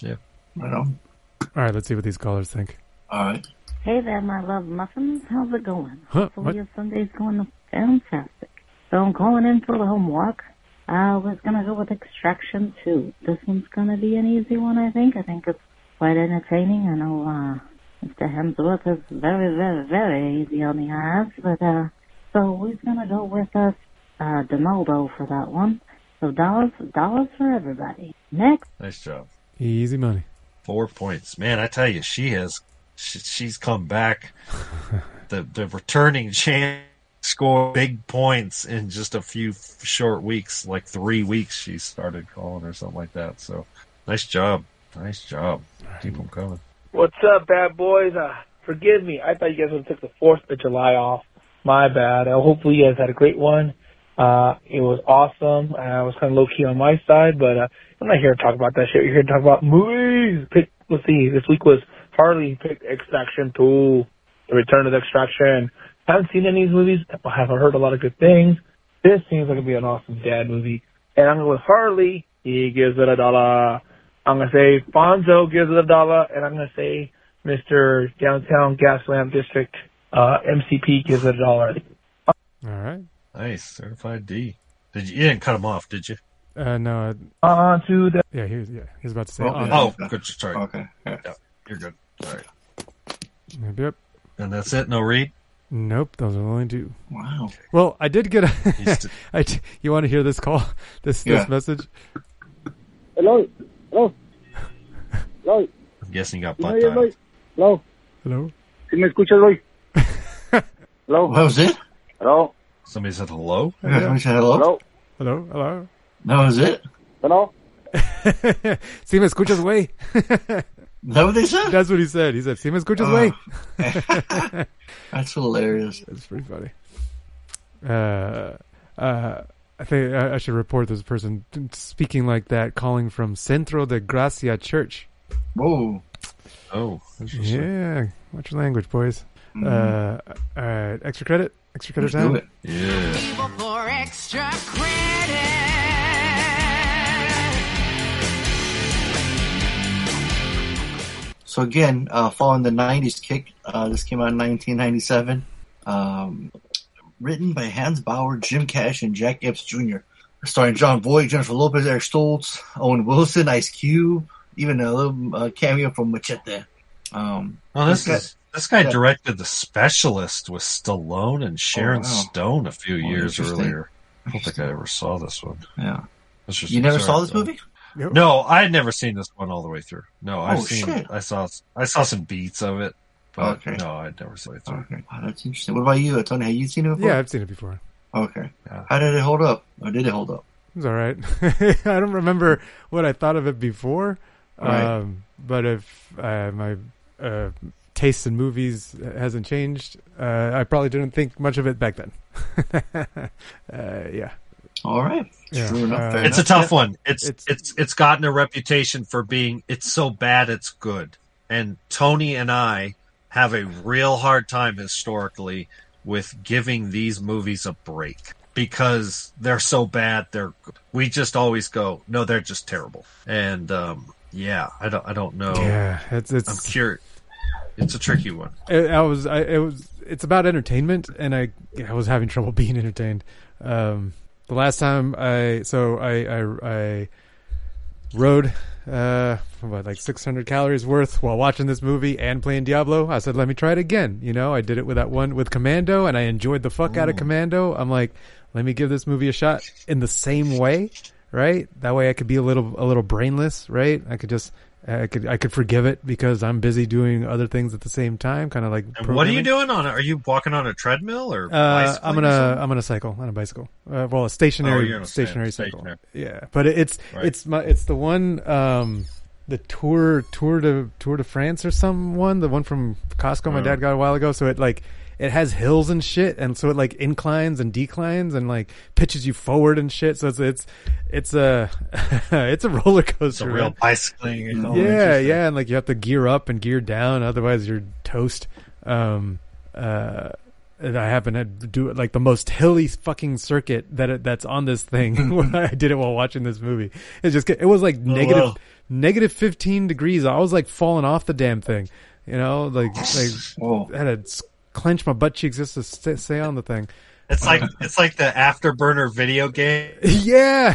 Yeah. Right on. All right, let's see what these callers think. All right. Hey there, my love muffins. How's it going? Huh, Hopefully what? your Sunday's going fantastic. So I'm calling in for the homework. I was gonna go with Extraction 2. This one's gonna be an easy one, I think. I think it's quite entertaining. I know, uh, Mr. Hemsworth is very, very, very easy on the eyes, but uh, so we're gonna go with us uh, Donaldo for that one. So dollars, dollars for everybody. Next. Nice job. Easy money. Four points, man. I tell you, she has. She, she's come back. the the returning champ score big points in just a few short weeks, like three weeks. She started calling or something like that. So, nice job, nice job. Keep them coming. What's up, bad boys? Uh, forgive me. I thought you guys would have took the Fourth of July off. My bad. Uh, hopefully, you guys had a great one. Uh, it was awesome. I was kind of low key on my side, but uh, I'm not here to talk about that shit. We're here to talk about movies. Pick, let's see. This week was Harley picked Extraction 2, The Return of the Extraction. Haven't seen any of these movies. I have heard a lot of good things. This seems like it'd be an awesome dad movie. And I'm going with Harley. He gives it a dollar. I'm going to say Fonso gives it a dollar. And I'm going to say Mr. Downtown Gaslamp District, uh, MCP gives it a dollar. All right. Nice certified D. Did you, you didn't cut him off, did you? Uh, no. On to the. Yeah, he was. Yeah, he was about to say. Oh, on. oh, good. Sorry. Okay. Yeah, you're good. All right. Yep, yep. And that's it. No read. Nope, those are the only two. Wow. Well, I did get a. St- I d- you want to hear this call? This Yeah. this message? Hello, hello, hello, I'm guessing you got ¿Sí me butt oyes, Hello, Hello. ¿sí me escuchas, Loy? Hello, What was it? hello, Somebody said hello. Yeah. Somebody said hello? hello, Hello. Hello. That was it? hello. Si me escuchas, güey. Is that what they said? That's what he said. He said, "Si me escuchas, Oh. güey." That's hilarious. That's pretty funny. Uh, uh, I think I, I should report this person speaking like that, calling from Centro de Gracia Church. Whoa. Oh, interesting. Yeah, watch your language, boys. Mhm. Uh, all right, extra credit, extra credit Let's time. do it. Yeah. For extra credit. So again, uh, following the '90s kick, uh, this came out in 1997. Um, written by Hans Bauer, Jim Cash, and Jack Epps Jr. Starring Jon Voight, Jennifer Lopez, Eric Stoltz, Owen Wilson, Ice Cube, even a little uh, cameo from Machete. Um, Oh, this guy- is this guy yeah. directed The Specialist with Stallone and Sharon wow. Stone a few Oh, years earlier. I don't think I ever saw this one. Yeah. Just You never saw this movie? No, I had never seen this one all the way through. No, I've Oh, seen. shit. I saw. I saw some beats of it, but Okay. no, I'd never seen it through. Okay. Wow, that's interesting. What about you, Tony? Have you seen it before? Yeah, I've seen it before. Okay. Yeah. How did it hold up? Or did it hold up? It was all right. I don't remember what I thought of it before, Right. um, but if uh, my uh, taste in movies hasn't changed, uh, I probably didn't think much of it back then. uh, yeah. All right. Yeah, True enough. uh, It's a enough. tough one. It's, It's- it's it's gotten a reputation for being it's so bad it's good. And Tony and I have a real hard time historically with giving these movies a break because they're so bad they're we just always go no they're just terrible. And um yeah, I don't I don't know. Yeah, it's I'm it's curious. It's a tricky one. I, I was I it was it's about entertainment and I I was having trouble being entertained. Um the last time I so I I I rode uh what like 600 calories worth while watching this movie and playing Diablo. I said let me try it again. You know, I did it with that one with Commando and I enjoyed the fuck out of Commando. I'm like let me give this movie a shot in the same way, right? That way I could be a little a little brainless, right? I could just I could I could forgive it because I'm busy doing other things at the same time, kind of like. What are you doing on it? Are you walking on a treadmill or Uh, I'm gonna something? I'm gonna cycle on a bicycle. Uh, well, a Oh, stationary you're stationary stand- cycle. stationary. Yeah, but it, it's Right. it's my it's the one um the tour tour de Tour de France or someone the one from Costco my Oh. dad got a while ago. So it like it has hills and shit, and so it like inclines and declines and like pitches you forward and shit. So it's it's it's a it's a roller coaster. It's a real man. bicycling. and all Yeah, yeah, and like you have to gear up and gear down, otherwise you're toast. Um, uh, and I happen to do it like the most hilly fucking circuit that it, that's on this thing. when I did it while watching this movie. It just it was like negative wow. negative fifteen degrees. I was like falling off the damn thing. You know, like like. I had s- clench my butt cheeks just to st- stay on the thing. It's like it's like the afterburner video game. yeah.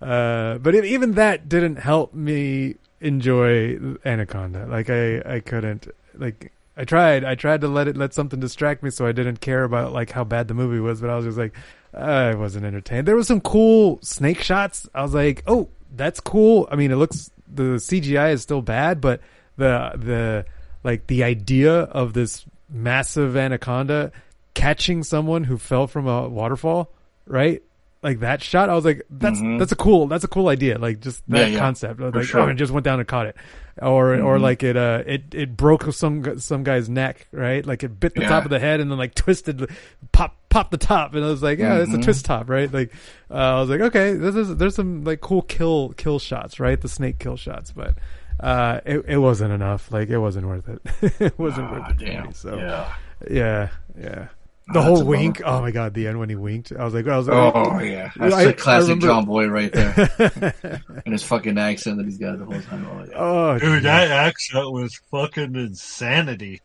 uh, but e- even that didn't help me enjoy Anaconda. Like I I couldn't like I tried I tried to let it let something distract me so I didn't care about like how bad the movie was, but I was just like I wasn't entertained. There was some cool snake shots. I was like, "Oh, that's cool." I mean, it looks the CGI is still bad, but the the like the idea of this massive anaconda catching someone who fell from a waterfall, right? Like that shot, I was like, "That's Mhm. that's a cool that's a cool idea." Like just that Yeah, yeah, concept, like sure. oh, it just went down and caught it, or or Mhm. like it uh it it broke some some guy's neck, right? Like it bit the Yeah. top of the head and then like twisted, pop pop the top, and I was like, yeah, it's a Mhm. twist top, right? Like uh, I was like, okay, this is there's some like cool kill kill shots, right? The snake kill shots, but uh, it it wasn't enough. Like it wasn't worth it. it wasn't worth it. damn. So Yeah. yeah, yeah. Oh, The that's whole a bummer. wink. Oh my god, the end when he winked. I was like, I was like, Oh yeah, that's I- the classic remember- Jon Voight right there, and his fucking accent that he's got the whole time. Oh, yeah. Oh, Dude, that accent was fucking insanity.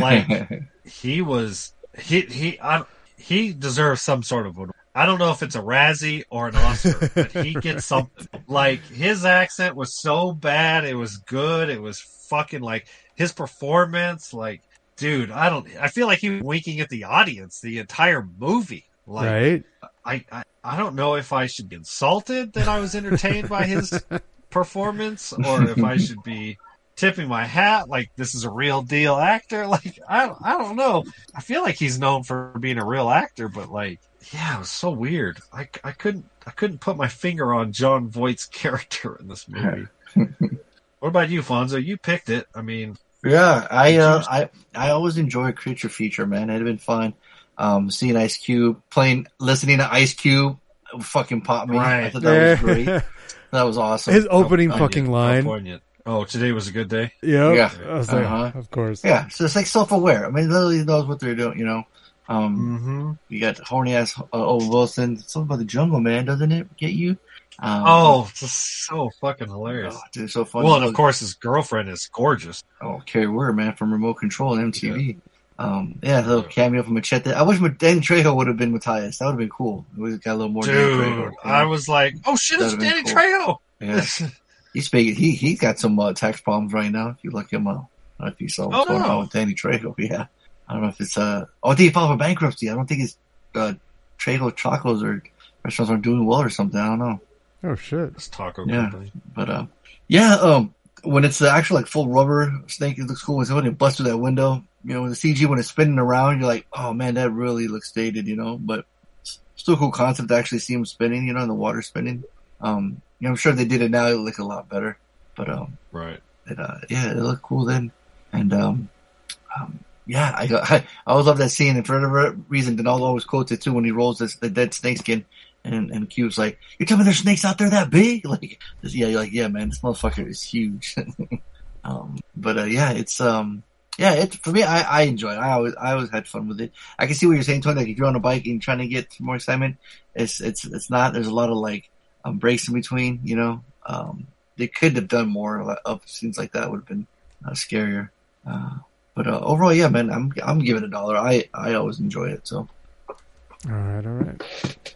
Like he was, he he I, he deserves some sort of. I don't know if it's a Razzie or an Oscar, but he gets something. Like his accent was so bad, it was good. It was fucking like his performance. Like, dude, I don't. I feel like he was winking at the audience the entire movie. Like, right? I, I I don't know if I should be insulted that I was entertained by his performance, or if I should be tipping my hat like this is a real deal actor. Like I don't- I don't know. I feel like he's known for being a real actor, but like yeah, it was so weird. I, I couldn't I couldn't put my finger on Jon Voight's character in this movie. what about you, Fonso? You picked it. I mean, Yeah, I uh, I I always enjoy a creature feature, man. It'd been fun. Um, seeing Ice Cube playing, listening to Ice Cube, fucking pop me. I thought that was great. That was awesome. His opening Oh, fucking yeah. line. Poignant. Oh, today was a good day. Yep. Yeah. I was like, Uh-huh. of course. Yeah, so it's like self-aware. I mean, literally knows what they're doing. You know, Mm-hmm. um, you got horny ass uh, Owen Wilson. Something about the jungle, man, doesn't it get you? Um, Oh, just so fucking hilarious. oh, dude, so funny. Well, and of course his girlfriend is gorgeous. Oh, Kari Wuhrer, man, from Remote Control and MTV. Um, yeah, a little cameo from Machete. I wish Danny Trejo would have been Matthias. That would have been cool. It would have got a little more. Danny Trejo, Dude, you know? I was like, oh shit, it's That'd have Danny been Trejo. Yeah. He's speaking. He he got some uh, tax problems right now. If you look him up, I don't know if you saw what's Oh, going no. on with Danny Trejo. Yeah, I don't know if it's uh. Oh, I think he filed for bankruptcy. I don't think his uh, Trejo chocolates or restaurants aren't doing well or something. I don't know. Oh shit. It's taco Yeah, company. but uh, yeah. Um, when it's the actual like full rubber snake, it looks cool. When it busts through that window, you know, when the CG when it's spinning around, you're like, oh man, that really looks dated, you know. But it's still a cool concept to actually see him spinning, you know, in the water spinning. Um, you know, I'm sure they did it now, it look a lot better. But um, Right. it, uh, yeah, it looked cool then. And um, um, yeah, I, I I always love that scene. And for whatever reason, Donald always quotes it too when he rolls this, the dead snake skin. And and Q's like, "You tell me there's snakes out there that big?" Like, yeah, you're like, yeah, man, this motherfucker is huge. um, but uh, yeah, it's um, yeah, it for me, I, I enjoy it. I always I always had fun with it. I can see what you're saying, Tony. Like if you're on a bike and trying to get more excitement, it's it's it's not. There's a lot of like um, breaks in between. You know, um, they could have done more of scenes like that. Would have been uh, scarier. Uh, but uh, overall, yeah, man, I'm I'm giving it a dollar. I I always enjoy it. So All right, all right.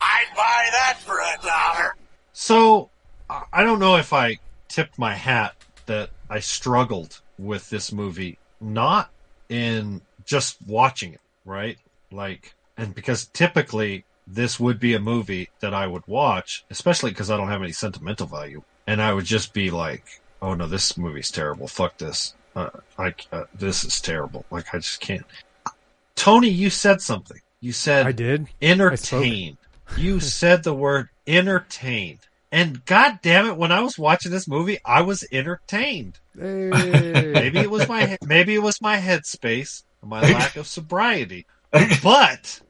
I'd buy that for a dollar. So I I don't know if I tipped my hat that I struggled with this movie, not in just watching it, right? Like, and because typically this would be a movie that I would watch, especially because I don't have any sentimental value, and I would just be like, "Oh no, this movie's terrible. Fuck this. Uh, I uh, this is terrible. Like I just can't." Tony, you said something. You said I did. entertained. You said the word entertained. And god damn it, when I was watching this movie, I was entertained. Maybe it was my maybe it was my headspace, my lack of sobriety. But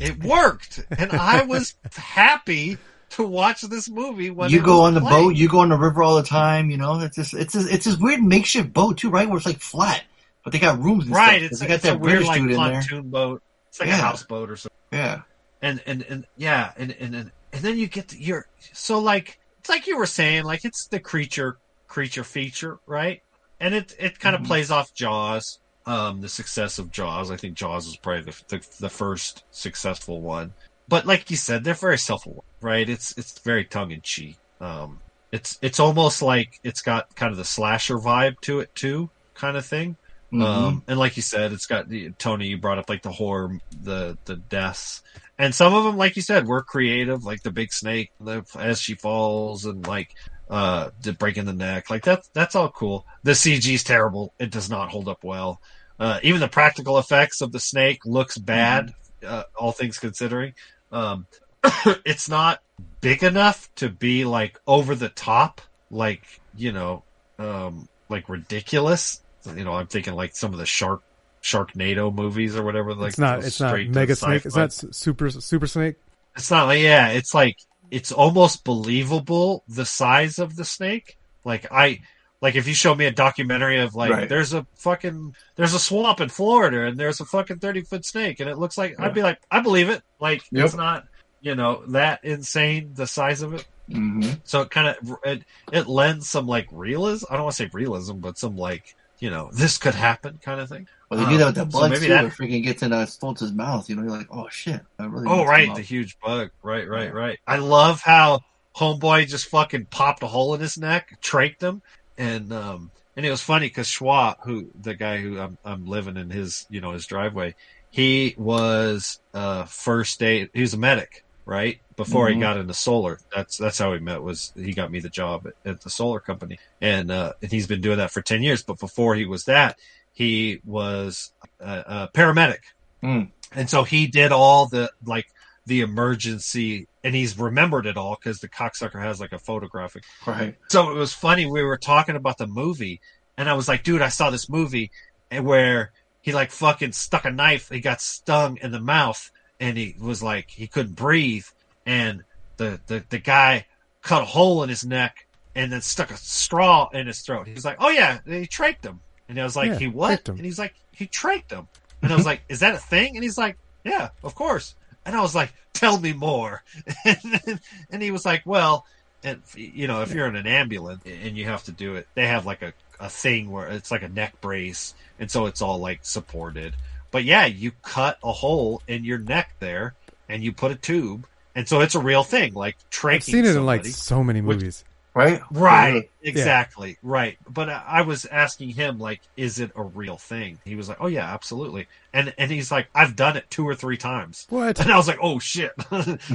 it worked. And I was happy to watch this movie when you go on the playing. boat, you go on the river all the time. You know, it's just it's just, it's this weird makeshift boat too, right? Where it's like flat, but they got rooms. Right, stuff. it's, they got it's a that weird like dude in there. pontoon boat. It's like a houseboat or something. Yeah. and and and yeah, and and and, and then you get to your so like it's like you were saying, like it's the creature creature feature, right? And it it kind of Mhm. plays off Jaws, um, the success of Jaws. I think Jaws was probably the the, the first successful one. But like you said, they're very self aware, right? It's it's very tongue in cheek. Um, it's it's almost like it's got kind of the slasher vibe to it too, kind of thing. Mhm. Um, and like you said, it's got the Tony. You brought up like the horror, the the deaths, and some of them, like you said, were creative, like the big snake the, as she falls, and like uh, the breaking the neck. Like that's that's all cool. The CG is terrible. It does not hold up well. Uh, even the practical effects of the snake looks bad, uh, all things considering. Um, it's not big enough to be like over the top, like you know, um, like ridiculous. You know, I'm thinking like some of the shark Sharknado movies or whatever. Like it's not. It's not Mega Snake. Sci-fi. not Super Super Snake. It's not like yeah, it's like it's almost believable the size of the snake. Like I like if you show me a documentary of like Right. there's a fucking there's a swamp in Florida and there's a fucking thirty foot snake and it looks like I'd be like I believe it. Like Yep. it's not you know that insane the size of it. hmm So it kind of it it lends some like realism. I don't want to say realism, but some like you know this could happen kind of thing. Well, they do that with Um, the so too. that- It freaking gets in uh, Stoltz's mouth. You know, you're like, oh shit. That really Oh right, the huge bug. Right, right, right. I love how Homeboy just fucking popped a hole in his neck, trached him, and um and it was funny because Schwa, who the guy who I'm I'm living in his you know his driveway, he was uh first aid. He was a medic, right? Before Mhm. he got into solar, that's that's how we met. Was he got me the job at, at the solar company, and uh and he's been doing that for ten years. But before he was that, he was a, a paramedic. Mm. And so he did all the like the emergency, and he's remembered it all because the cocksucker has like a photographic. Right. So it was funny. We were talking about the movie, and I was like, "Dude, I saw this movie and where he like fucking stuck a knife. He got stung in the mouth, and he was like he couldn't breathe, and the the the guy cut a hole in his neck and then stuck a straw in his throat. He was like, "Oh yeah, they trached him," and I was like, Yeah, "He what?" And he's like, "He trached him," and I was like, "Is that a thing?" And he's like, "Yeah, of course." And I was like, "Tell me more." and, and he was like, "Well." And you know, if you're in an ambulance and you have to do it, they have like a, a thing where it's like a neck brace, and so it's all like supported. But yeah, you cut a hole in your neck there, and you put a tube, and so it's a real thing. Like trachinge. I've seen it in like so many movies. Right. Right, Yeah. exactly, right. But I I was asking him like, is it a real thing? He was like, oh yeah, absolutely. And and he's like, I've done it two or three times. What? And I was like, oh shit,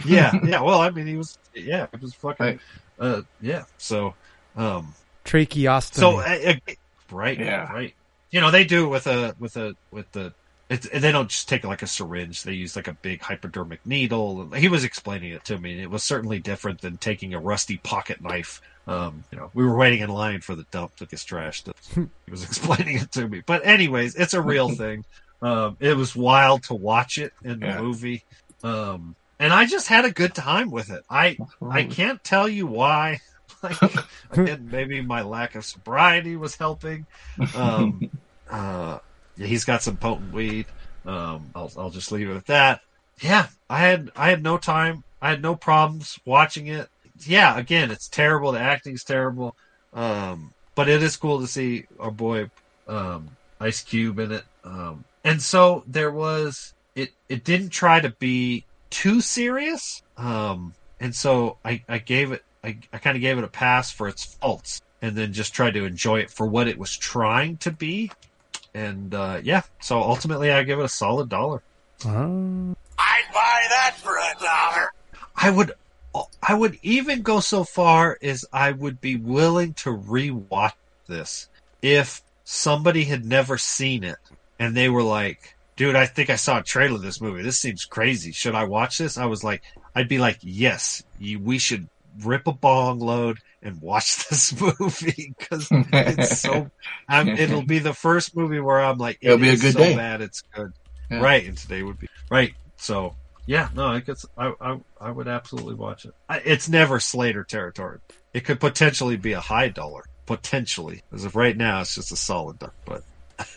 yeah, yeah. Well, I mean, he was, yeah, it was fucking, Right. uh, yeah. So, um, Tracheostomy. so uh, uh, right, Yeah. right. You know, they do it with a with a with the. It's, they don't just take like a syringe. They use like a big hypodermic needle. He was explaining it to me, it was certainly different than taking a rusty pocket knife. Um, you know, we were waiting in line for the dump to get trashed. he was explaining it to me. But anyways, it's a real thing. Um, it was wild to watch it in the Yeah. movie. Um, and I just had a good time with it. I I can't tell you why. Like again, maybe my lack of sobriety was helping. Um, uh, he's got some potent weed. Um, I'll I'll just leave it at that. Yeah, I had I had no time. I had no problems watching it. Yeah, again, it's terrible. The acting's terrible. Um, but it is cool to see our boy um, Ice Cube in it. Um, and so there was it. It didn't try to be too serious. Um, and so I, I gave it. I, I kind of gave it a pass for its faults, and then just tried to enjoy it for what it was trying to be. And uh, yeah, so ultimately, I give it a solid dollar. Oh. I'd buy that for a dollar. I would I would even go so far as I would be willing to rewatch this if somebody had never seen it and they were like, dude, I think I saw a trailer of this movie. This seems crazy. Should I watch this? I was like, I'd be like, yes, you, we should rip a bong load and watch this movie because it's so. I'm, it'll be the first movie where I'm like, It'll it be a good so day. bad it's good, Yeah. right? And today would be right. So yeah, no, I guess I I, I would absolutely watch it. I, it's never Slater territory. It could potentially be a high dollar, potentially. As of right now, it's just a solid dollar. But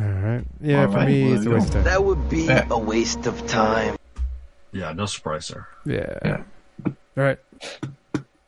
All right. Yeah, All for right, me, it's a waste of time. That would be Yeah. a waste of time. yeah, no surprise there. Yeah. Yeah. All right.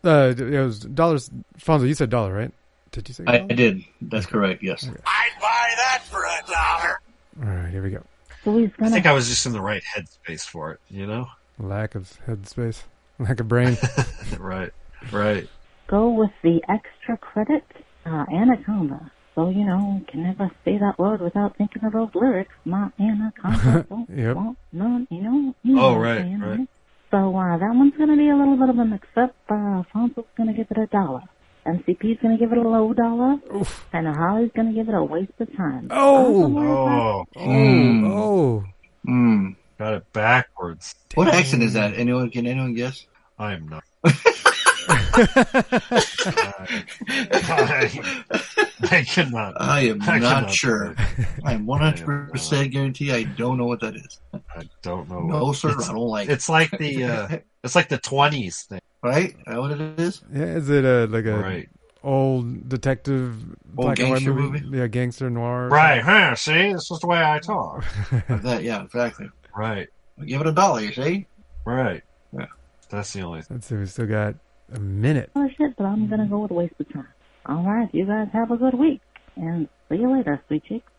Uh, it was dollars. Fonso, you said dollar, right? Did you say? I, dollar? I did. That's correct. Yes. I'd buy that for a dollar. All right, here we go. So he's I gonna. think I was just in the right headspace for it. You know, Lack of headspace, lack of brain. right, right. go with the extra credit, uh, Anaconda. So, you know, can never say that word without thinking of those lyrics. My anaconda don't Yep. want none, you know. You know Oh, what right, right. So, uh, that one's gonna be a little bit of a mix-up. Uh, Fonso's gonna give it a dollar. MCP's gonna give it a low dollar. And Holly's gonna give it a waste of time. Oh! Oh, Mm. Oh, Hmm. got it backwards. What accent is that? Anyone can anyone guess? I am not. I, I cannot. I am I not cannot sure. I am one hundred percent guarantee I don't know what that is. I don't know. No, sir, It's, I don't like it's like the uh, it's like the twenties thing, Right? Is that what it is? yeah. Is it a like a right? old detective Old black and white gangster movie? movie? Yeah, gangster noir. Right? Huh? See, this is the way I talk. Like that, yeah, exactly. Right? Give it a dollar, you see? Right? Yeah. That's the only. thing. Let's see. We still got a minute. Oh shit, but I'm gonna go with a waste of time. Alright, you guys have a good week. And see you later, sweet cheeks.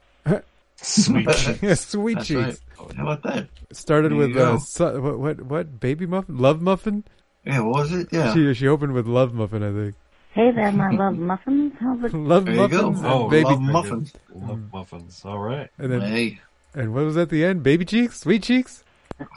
Sweet. yeah, sweet That's cheeks. right. How about that? Started There with uh, su- what what what baby muffin, love muffin. Yeah, what was it? Yeah. She she opened with love muffin, I think. Hey there, my love muffins. How's it? Love There you go. muffins. Oh, baby love muffins. Love muffins. All right. And then Hey, and what was at the end? Baby cheeks, sweet cheeks.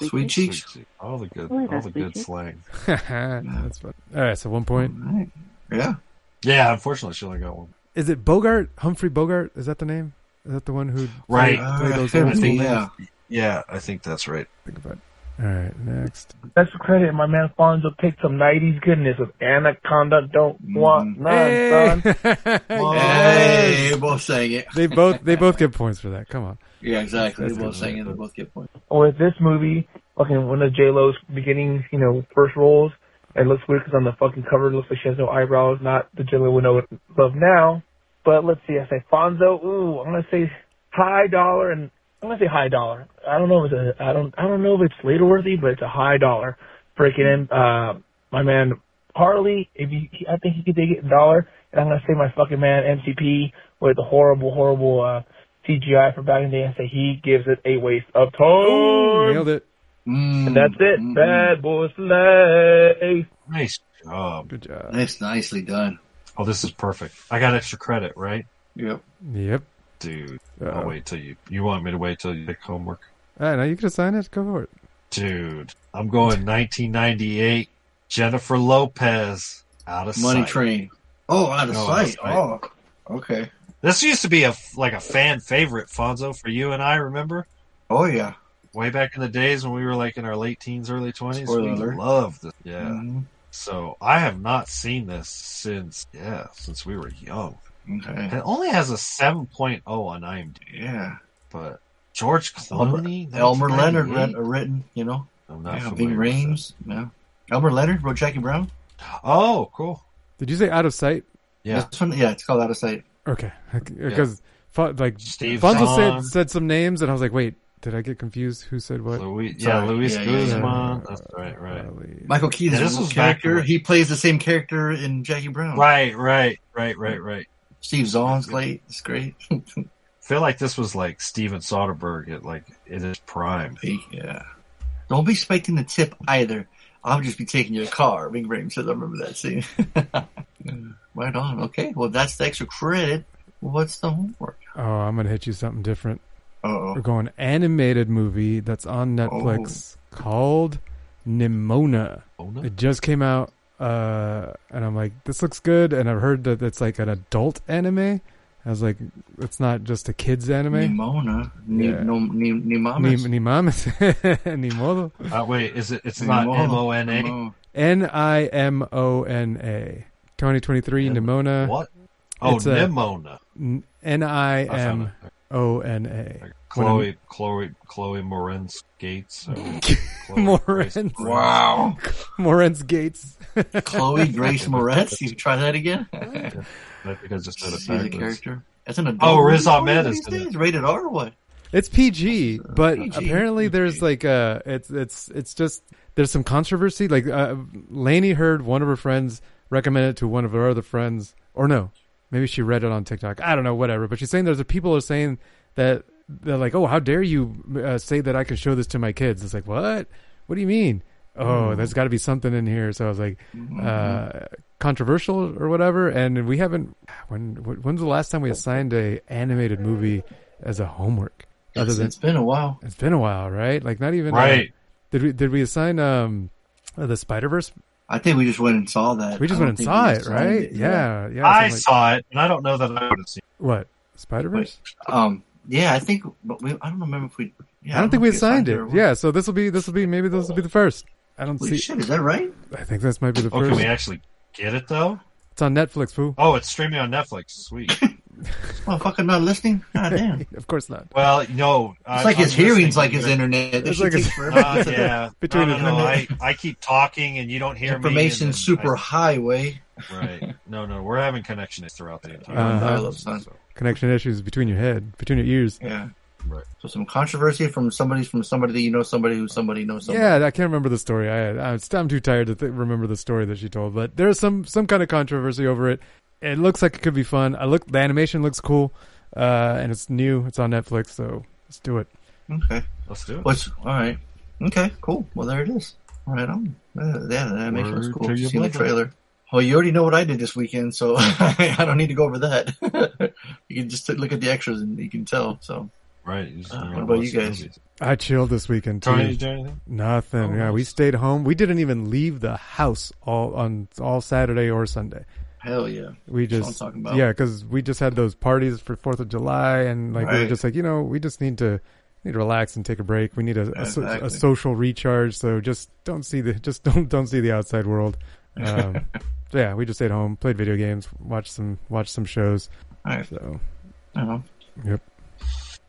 Sweet cheeks. Sweet. All the good, Later, all the good sweet cheek. slang. That's fun. All right, so one point. All right. Yeah. Yeah, unfortunately, she only got one. Is it Bogart? Humphrey Bogart? Is that the name? Is that the one who Right. played, played Uh, those could old be, school yeah. names? Yeah, I think that's right. Think about. It. All right, next. That's the credit. My man Fonso picked some 90s goodness with Anaconda Don't Want None, Hey! son. Hey, both saying it. they both they both get points for that. Come on. Yeah, exactly. That's They both saying it. They both get points. With this movie, fucking one of J Lo's beginning, you know, first roles, it looks weird because on the fucking cover it looks like she has no eyebrows, not the J Lo we know love now. But let's see, I say Fonso. Ooh, I'm gonna say high dollar, and I'm gonna say high dollar. I don't know if it's a, I don't, I don't know if it's later worthy, but it's a high dollar. Breaking in, uh, my man Harley. If you, I think he could take it a dollar, and I'm gonna say my fucking man MCP with the horrible, horrible uh, CGI for back in the day, he gives it a waste of time. Ooh, nailed it. Mm, And that's it. mm, Bad boy slay. Nice job. Good job. That's nicely done. Oh, this is perfect. I got extra credit, right? Yep. Yep. Dude, Uh-oh. I'll wait till you. You want me to wait till you pick homework? All right, now you can assign it. Go for it. Dude, I'm going 1998. Jennifer Lopez out of Money sight. Train. Oh, out of No, sight. out of Oh, okay. This used to be a like a fan favorite, Fonso, for you and I. Remember Oh, yeah. way back in the days when we were like in our late teens, early 20s. We alert. loved this. Yeah. Mhm. So I have not seen this since yeah since we were young. Okay. It only has a 7.0 on IMDb, Yeah. but George Clooney, Elmore Leonard 1998? read, uh, written, you know. I'm not Yeah, familiar Ving Rhames. Yeah. Elmore Leonard wrote Jackie Brown. Oh, cool. Did you say out of sight? Yeah. This one, yeah, it's called Out of Sight. Okay, because like Steve Fonso said said some names, and I was like, wait, did I get confused? Who said what? Louis, yeah, Sorry. Luis Yeah, yeah, yeah. Guzman. That's right, right. Probably- Michael Keaton's Yeah, this this was character. when- He plays the same character in Jackie Brown. Right, right, right, right, right. Steve Zahn's great. It's great. feel like this was like Steven Soderbergh at like in his prime. yeah. Don't be expecting the tip either. I'll just be taking your car. Ving Rhames says, I remember that scene. right on. Okay. Well, that's the extra credit. What's the homework? Oh, I'm gonna hit you something different. Uh-oh. We're going animated movie that's on Netflix called Nimona. Nimona? It just came out, uh, and I'm like, this looks good. And I've heard that it's like an adult anime. I was like, it's not just a kids anime. Nimona. Ni- Yeah. no, ni, Ni, Nimamas. ni mames, ni modo. Uh, wait, is it? It's not M O N A. Nimona. N I M O N A. 2023 Nimona. What? Oh, It's a- Nimona. N I I found M it. O N A. Chloe, Chloe, Chloe Moretz Gates. or Chloe Moretz. Wow. Moretz Gates. Chloe Grace Moretz. You try that again? I think I just said it See the character. That's an adult. Oh, Riz movie Ahmed is in it. Rated R or what? It's PG, but PG, apparently there's like uh it's it's it's just there's some controversy. Like uh, Lainey heard one of her friends recommend it to one of her other friends, or no, maybe she read it on TikTok. I don't know, whatever. But she's saying there's a people are saying that they're like, oh, how dare you uh, say that I can show this to my kids? It's like what? What do you mean? Oh, Mm. there's got to be something in here. So I was like, Mm-hmm. uh, controversial or whatever, and we haven't. When when's the last time we assigned a animated movie as a homework? It's- it's been a while. It's been a while, right? Like not even uh, Right. did we did we assign um uh, the Spider Verse? I think we just went and saw that. We just went and saw it, right? it, Yeah, yeah. I like- saw it, and I don't know that I would have seen. what Spider Verse? Um, yeah, I think, but we, I don't remember if we. Yeah, I don't think we know if assigned it. or. Yeah, so this will be this will be maybe this will be the first. I don't Holy see. shit, is that right? I think this might be the Oh, can first. we actually get it though? It's on Netflix, fool. Oh, it's streaming on Netflix. Sweet. Motherfucker not listening? God damn. of course not. Well, no. It's like his hearing's like his internet. This shit takes forever. Uh, yeah. Between no, no, no, I, internet- I keep talking and you don't hear Information me. super highway. Right. No, no, we're having connection issues throughout the entire. Uh-huh. Connection issues between your head, between your ears. Yeah. Right. So some controversy from somebody from somebody that you know somebody who somebody knows somebody. Yeah, I can't remember the story. I, I I'm too tired to th- remember the story that she told, but there's some some kind of controversy over it. It looks like it could be fun. I look the animation looks cool, uh, and it's new. It's on Netflix, so let's do it. Okay. Let's do it. What's all right? Okay, cool. Well, there it is. All right, on. Uh, yeah, the animation was Word cool. to your Seen the trailer. Well, you already know what I did this weekend, so I don't need to go over that. you can just look at the extras and you can tell. So, Right. Uh, what about you guys? movies. I chilled this weekend too. Tony, did you do anything? Nothing. Oh, yeah, we stayed home. We didn't even leave the house all on all Saturday or Sunday. Hell yeah. We That's what just I'm talking about. yeah, because we just had those parties for Fourth of July, and like we were just like you know we just need to need to relax and take a break. We need a, a, Exactly. a social recharge. So just don't see the just don't don't see the outside world. Um, so yeah, we just stayed home, played video games, watched some watched some shows. All right. So I don't know. yep.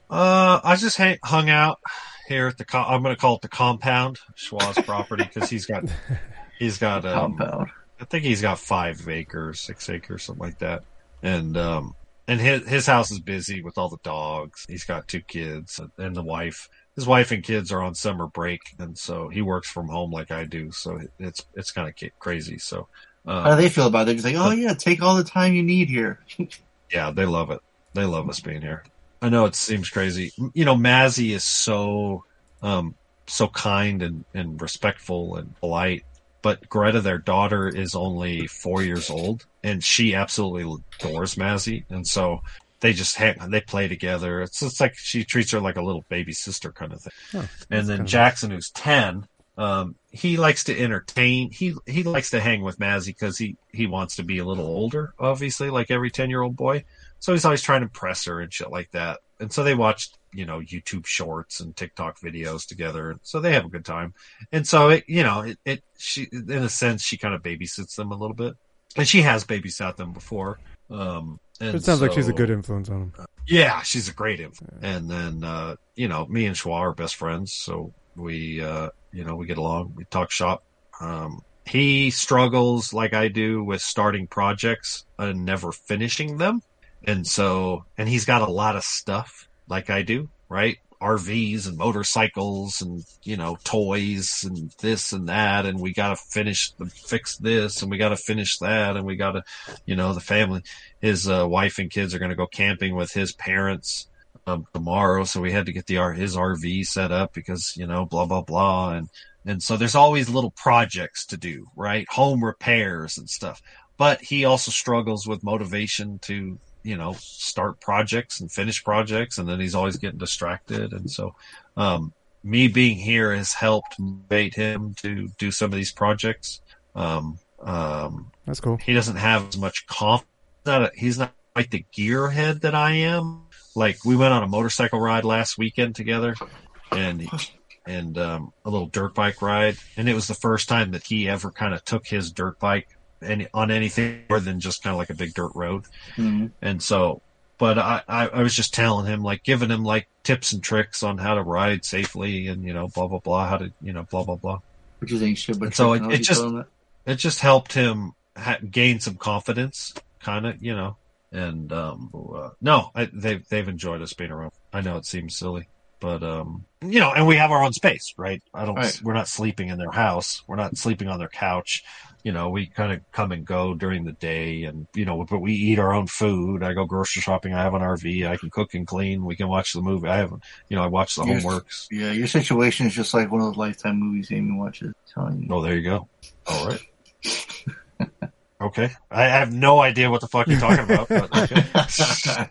Uh, I just hang, hung out here at the. Co- I'm going to call it the compound, Schwa's property, because he's got he's got um, Compound. I think he's got five acres, six acres, something like that. And um, and his his house is busy with all the dogs. He's got two kids and the wife. His wife and kids are on summer break, and so he works from home like I do. So it's it's kind of crazy. So uh, How do they feel about it? They're just like, oh yeah, take all the time you need here. yeah, they love it. They love us being here. I know it seems crazy. You know, Mazzy is so um so kind and, and respectful and polite. But Greta, their daughter, is only four years old, and she absolutely adores Mazzy, and so they just hang, they play together. It's it's like she treats her like a little baby sister kind of thing. Oh, and then Jackson, who's ten, um, he likes to entertain. He he likes to hang with Mazzy because he he wants to be a little older, obviously, like every ten year old boy. So he's always trying to impress her and shit like that. And so they watched, you know, YouTube shorts and TikTok videos together. So they have a good time. And so it, you know, it, it she in a sense she kind of babysits them a little bit, and she has babysat them before. Um, and It sounds like she's a good influence on him. yeah, she's a great influence. And then, uh, you know, me and Schwa are best friends. So we, uh, you know, we get along, we talk shop. Um, he struggles like I do with starting projects and never finishing them. And so, and he's got a lot of stuff like I do, right? RVs and motorcycles and, you know, toys and this and that. And we got to finish the, fix this and we got to finish that. And we got to, you know, the family, his uh, wife and kids are going to go camping with his parents um, tomorrow. So we had to get the his RV set up because, you know, blah, blah, blah. And, and so there's always little projects to do, right? Home repairs and stuff. But he also struggles with motivation to, you know, start projects and finish projects. And then he's always getting distracted. And so, um, me being here has helped motivate him to do some of these projects. Um, um, That's cool. he doesn't have as much confidence. Not a, he's not like the gearhead that I am. Like we went on a motorcycle ride last weekend together, and and um, a little dirt bike ride, and it was the first time that he ever kind of took his dirt bike any on anything more than just kind of like a big dirt road. Mhm. And so, but I, I I was just telling him like giving him like tips and tricks on how to ride safely, and you know blah blah blah how to you know blah blah blah. Which is shit, but And so it, it just it just helped him ha- gain some confidence, kind of, you know. And um, uh, no, I, they've they've enjoyed us being around. I know it seems silly, but um, you know, and we have our own space, right? I don't. Right. We're not sleeping in their house. We're not sleeping on their couch. You know, we kind of come and go during the day, and you know, but we eat our own food. I go grocery shopping. I have an RV. I can cook and clean. We can watch the movie. I have, you know, I watch the Your- homeworks. Yeah, your situation is just like one of those lifetime movies Amy watches. Telling you. Oh, there you go. All right. Okay, I have no idea what the fuck you're talking about. But okay.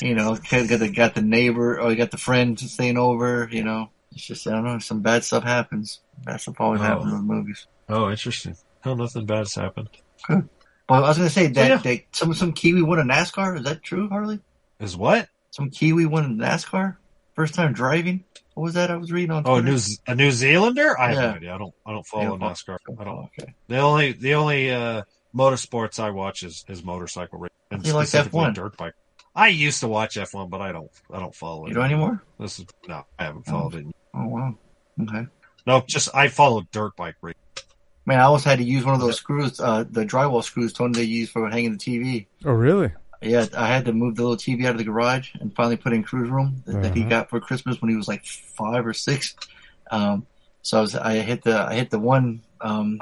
you know, got the got the neighbor or you got the friend staying over. You know, it's just I don't know. Some bad stuff happens. Bad stuff always Oh. happens in movies. oh, interesting. Oh, nothing bad's happened. Good. Well, I was gonna say that, yeah. that some some Kiwi won a NASCAR. Is that true, Harley? Is what? Some Kiwi won a NASCAR first time driving. What was that I was reading on? Oh, a New a New Zealander? I have no idea. I don't. I don't follow Yeah, NASCAR. I don't. Okay. The only the only uh, motorsports I watch is, is motorcycle racing and You like F1? dirt bike. I used to watch F1, but I don't. I don't follow it. You don't anymore? This is no. I haven't followed it. Oh wow. Okay. No, just I follow dirt bike racing. Man, I always had to use one of those screws, uh, the drywall screws Tony they use for hanging the TV. Oh, really? Yeah, I had to move the little TV out of the garage and finally put in cruise room that, that he Uh-huh. got for Christmas when he was like five or six. Um, so I was, I hit the, I hit the one, um,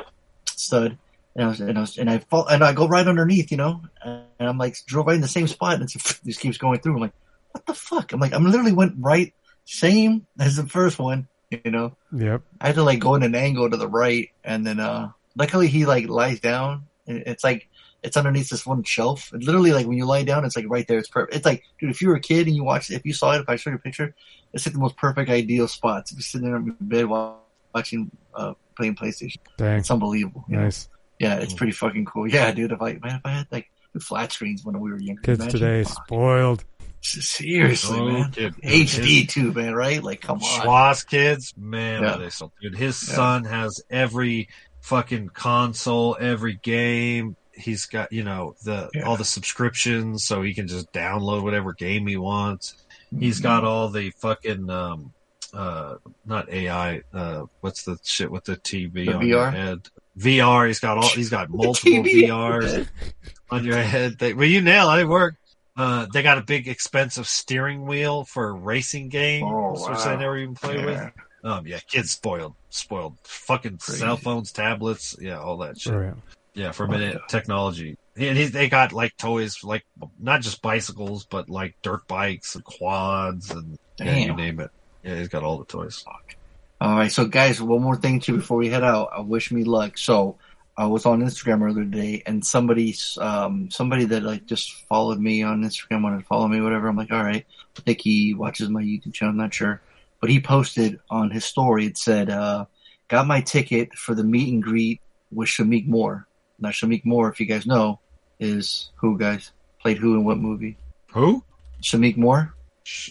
stud and I was, and I was, and I fall, and I go right underneath, you know, and I'm like, drove right in the same spot and it just keeps going through. I'm like, what the fuck? I'm like, I'm literally went right, same as the first one, you know, Yep. I had to like go in an angle to the right, and then uh luckily he like lies down. and It's like it's underneath this one shelf. It literally like when you lie down, it's like right there. It's perfect. It's like, dude, if you were a kid and you watched, if you saw it, if I showed you a picture, it's like the most perfect ideal spots. If you're sitting there in your bed while watching, uh, playing PlayStation, Dang. it's unbelievable. you know? Nice. Yeah, it's pretty fucking cool. Yeah, dude. If I man, if I had like flat screens when we were younger, Kids today spoiled. Seriously, Oh, man. kid. HD too, man. Right? Like, come on. Schloss kids, man, Yeah. are they so good. His Yeah. son has every fucking console, every game. He's got, you know, the Yeah. all the subscriptions so he can just download whatever game he wants. Mm-hmm. He's got all the fucking um uh not AI, uh what's the shit with the TV The on your VR? head? VR, he's got all he's got multiple VRs on your head. They, well you nailed it, it worked. Uh, they got a big expensive steering wheel for racing games, Oh, which I never even played with. Yeah. Um, yeah, kids spoiled, spoiled. Fucking Crazy. cell phones, tablets, yeah, all that shit. Oh, yeah. Yeah, for a Oh, minute, yeah. technology. And he, they got like toys, like not just bicycles, but like dirt bikes and quads and yeah, you name it. Yeah, he's got all the toys. All right, so guys, one more thing too before we head out. I wish me luck. So I was on Instagram earlier today, and somebody, um, somebody that like just followed me on Instagram wanted to follow me, whatever. I'm like, all right. I think he watches my YouTube channel. I'm not sure, but he posted on his story. It said, uh, "Got my ticket for the meet and greet with Shameik Moore." Now, Shameik Moore, if you guys know, is who guys played who in what movie? Who? Shameik Moore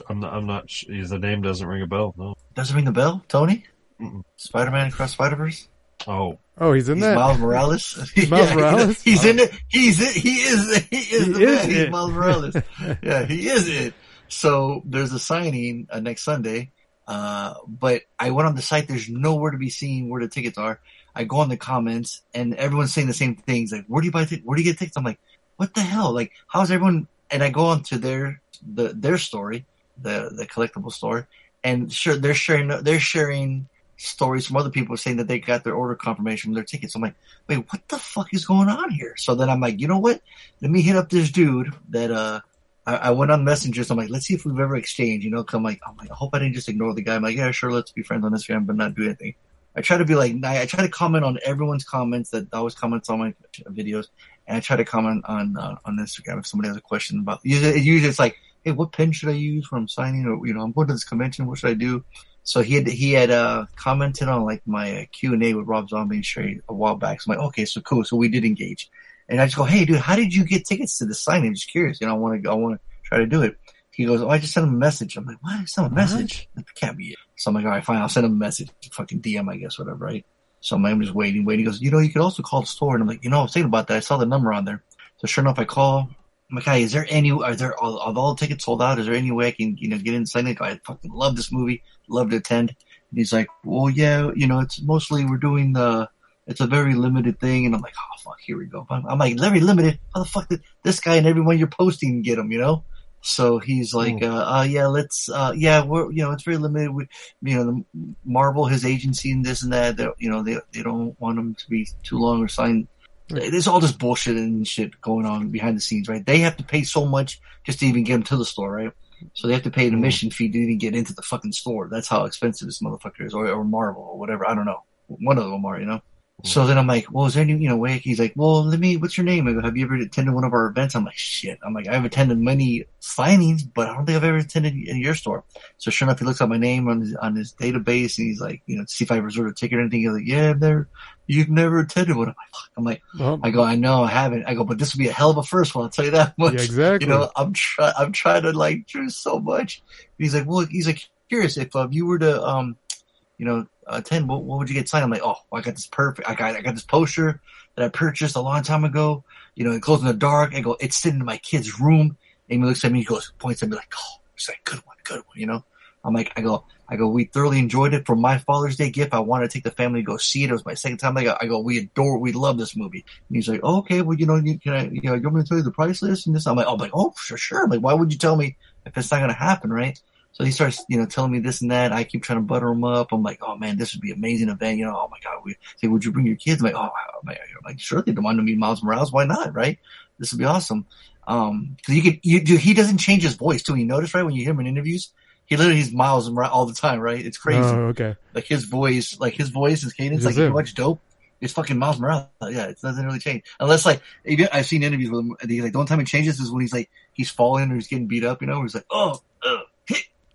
I'm not. I'm not. The name doesn't ring a bell. No. doesn't ring the bell. Tony, Mm-mm. Spider-Man Across Spider-Verse. Oh, Oh, he's in He's that. Miles Morales. Miles Morales? He's in it. He's it. He is. He is He the is man. He's it. Miles Morales. yeah, he is it. So there's a signing uh, next Sunday. Uh, but I went on the site. There's nowhere to be seen where the tickets are. I go on the comments and everyone's saying the same things. Like, where do you buy tickets? Where do you get tickets? I'm like, what the hell? Like, how's everyone? And I go on to their the their story, the the collectible store, and sure they're sharing they're sharing stories from other people saying that they got their order confirmation from their tickets. I'm like, wait, what the fuck is going on here? So then I'm like, you know what? Let me hit up this dude that uh I, I went on messengers. I'm like, let's see if we've ever exchanged, you know, come like, I'm like, I hope I didn't just ignore the guy. I'm like, yeah, sure, let's be friends on Instagram, but not do anything. I try to be like, I, I try to comment on everyone's comments that always comments on my videos, and I try to comment on uh, on Instagram if somebody has a question about. Usually, usually it's like, hey, what pen should I use when I'm signing, or you know, I'm going to this convention, what should I do? So he had he had uh, commented on like my uh, Q and A with Rob Zombie and Sheri a while back. So I'm like, okay, so cool. So we did engage, and I just go, hey, dude, how did you get tickets to the signing? I'm just curious. You know, I want to I want to try to do it. He goes, oh, I just sent him a message. I'm like, what? I sent him a message? That can't be it. So I'm like, all right, fine. I'll send him a message. Fucking DM, I guess, whatever, right? So I'm, I'm just waiting, waiting. He goes, you know, you could also call the store. And I'm like, you know, I was thinking about that. I saw the number on there. So sure enough, I call. I'm is there any, are there, are all the tickets sold out? Is there any way I can, you know, get in sign it? I fucking love this movie. Love to attend. And he's like, well, yeah, you know, it's mostly we're doing the, it's a very limited thing. And I'm like, oh, fuck, here we go. I'm, I'm like, very limited. How the fuck did this guy and everyone you're posting get them, you know? So he's like, uh, uh, yeah, let's, uh, yeah, we're, you know, it's very limited. We, you know, the Marvel, his agency and this and that, you know, they, they don't want them to be too long or sign. There's all this bullshit and shit going on behind the scenes, right? They have to pay so much just to even get them to the store, right? So they have to pay an hmm. admission fee to even get into the fucking store. That's how expensive this motherfucker is, or, or Marvel, or whatever. I don't know. One of them are, you know. So then I'm like, well, is there any, you know, way? He's like, well, let me, what's your name? I go, have you ever attended one of our events? I'm like, shit. I'm like, I've attended many signings, but I don't think I've ever attended in your store. So sure enough, he looks up my name on his, on his database and he's like, you know, to see if I reserved a ticket or anything. He's like, yeah, I've never, you've never attended one. I'm like, fuck. I'm like, Well, I go, I know I haven't. I go, but this would be a hell of a first one. I'll tell you that much. Yeah, exactly. You know, I'm trying, I'm trying to like do so much. He's like, well, he's like, curious if uh, you were to, um, you know, uh, attend, what, what would you get signed? I'm like, oh, I got this perfect. I got, I got this poster that I purchased a long time ago. You know, it glows in the dark. I go, it's sitting in my kid's room. Amy looks at me, he goes, points at me like, oh, he's like, good one, good one. You know, I'm like, I go, I go, we thoroughly enjoyed it for my Father's Day gift. I wanted to take the family to go see it. It was my second time. I go, I go, we adore, we love this movie. And he's like, oh, okay, well, you know, you, can I, you know, you want me to tell you the price list and this? I'm like, oh, I'm like, oh, sure, sure. I'm like, why would you tell me if it's not going to happen, right? So he starts, you know, telling me this and that. I keep trying to butter him up. I'm like, oh man, this would be an amazing event. You know, oh my god, we say, would you bring your kids? I'm like, oh, I'm like, I'm like sure, they don't want to meet Miles Morales. Why not? Right? This would be awesome. Um, cause you could, you do, he doesn't change his voice too. You notice, right? When you hear him in interviews, he literally he's Miles Morales all the time, right? It's crazy. Oh, okay. Like his voice, like his voice, his cadence, like you watch Dope, it's fucking Miles Morales. Yeah, it doesn't really change unless like I've seen interviews with him. And he's like the only time he changes is when he's like he's falling or he's getting beat up. You know, where he's like oh,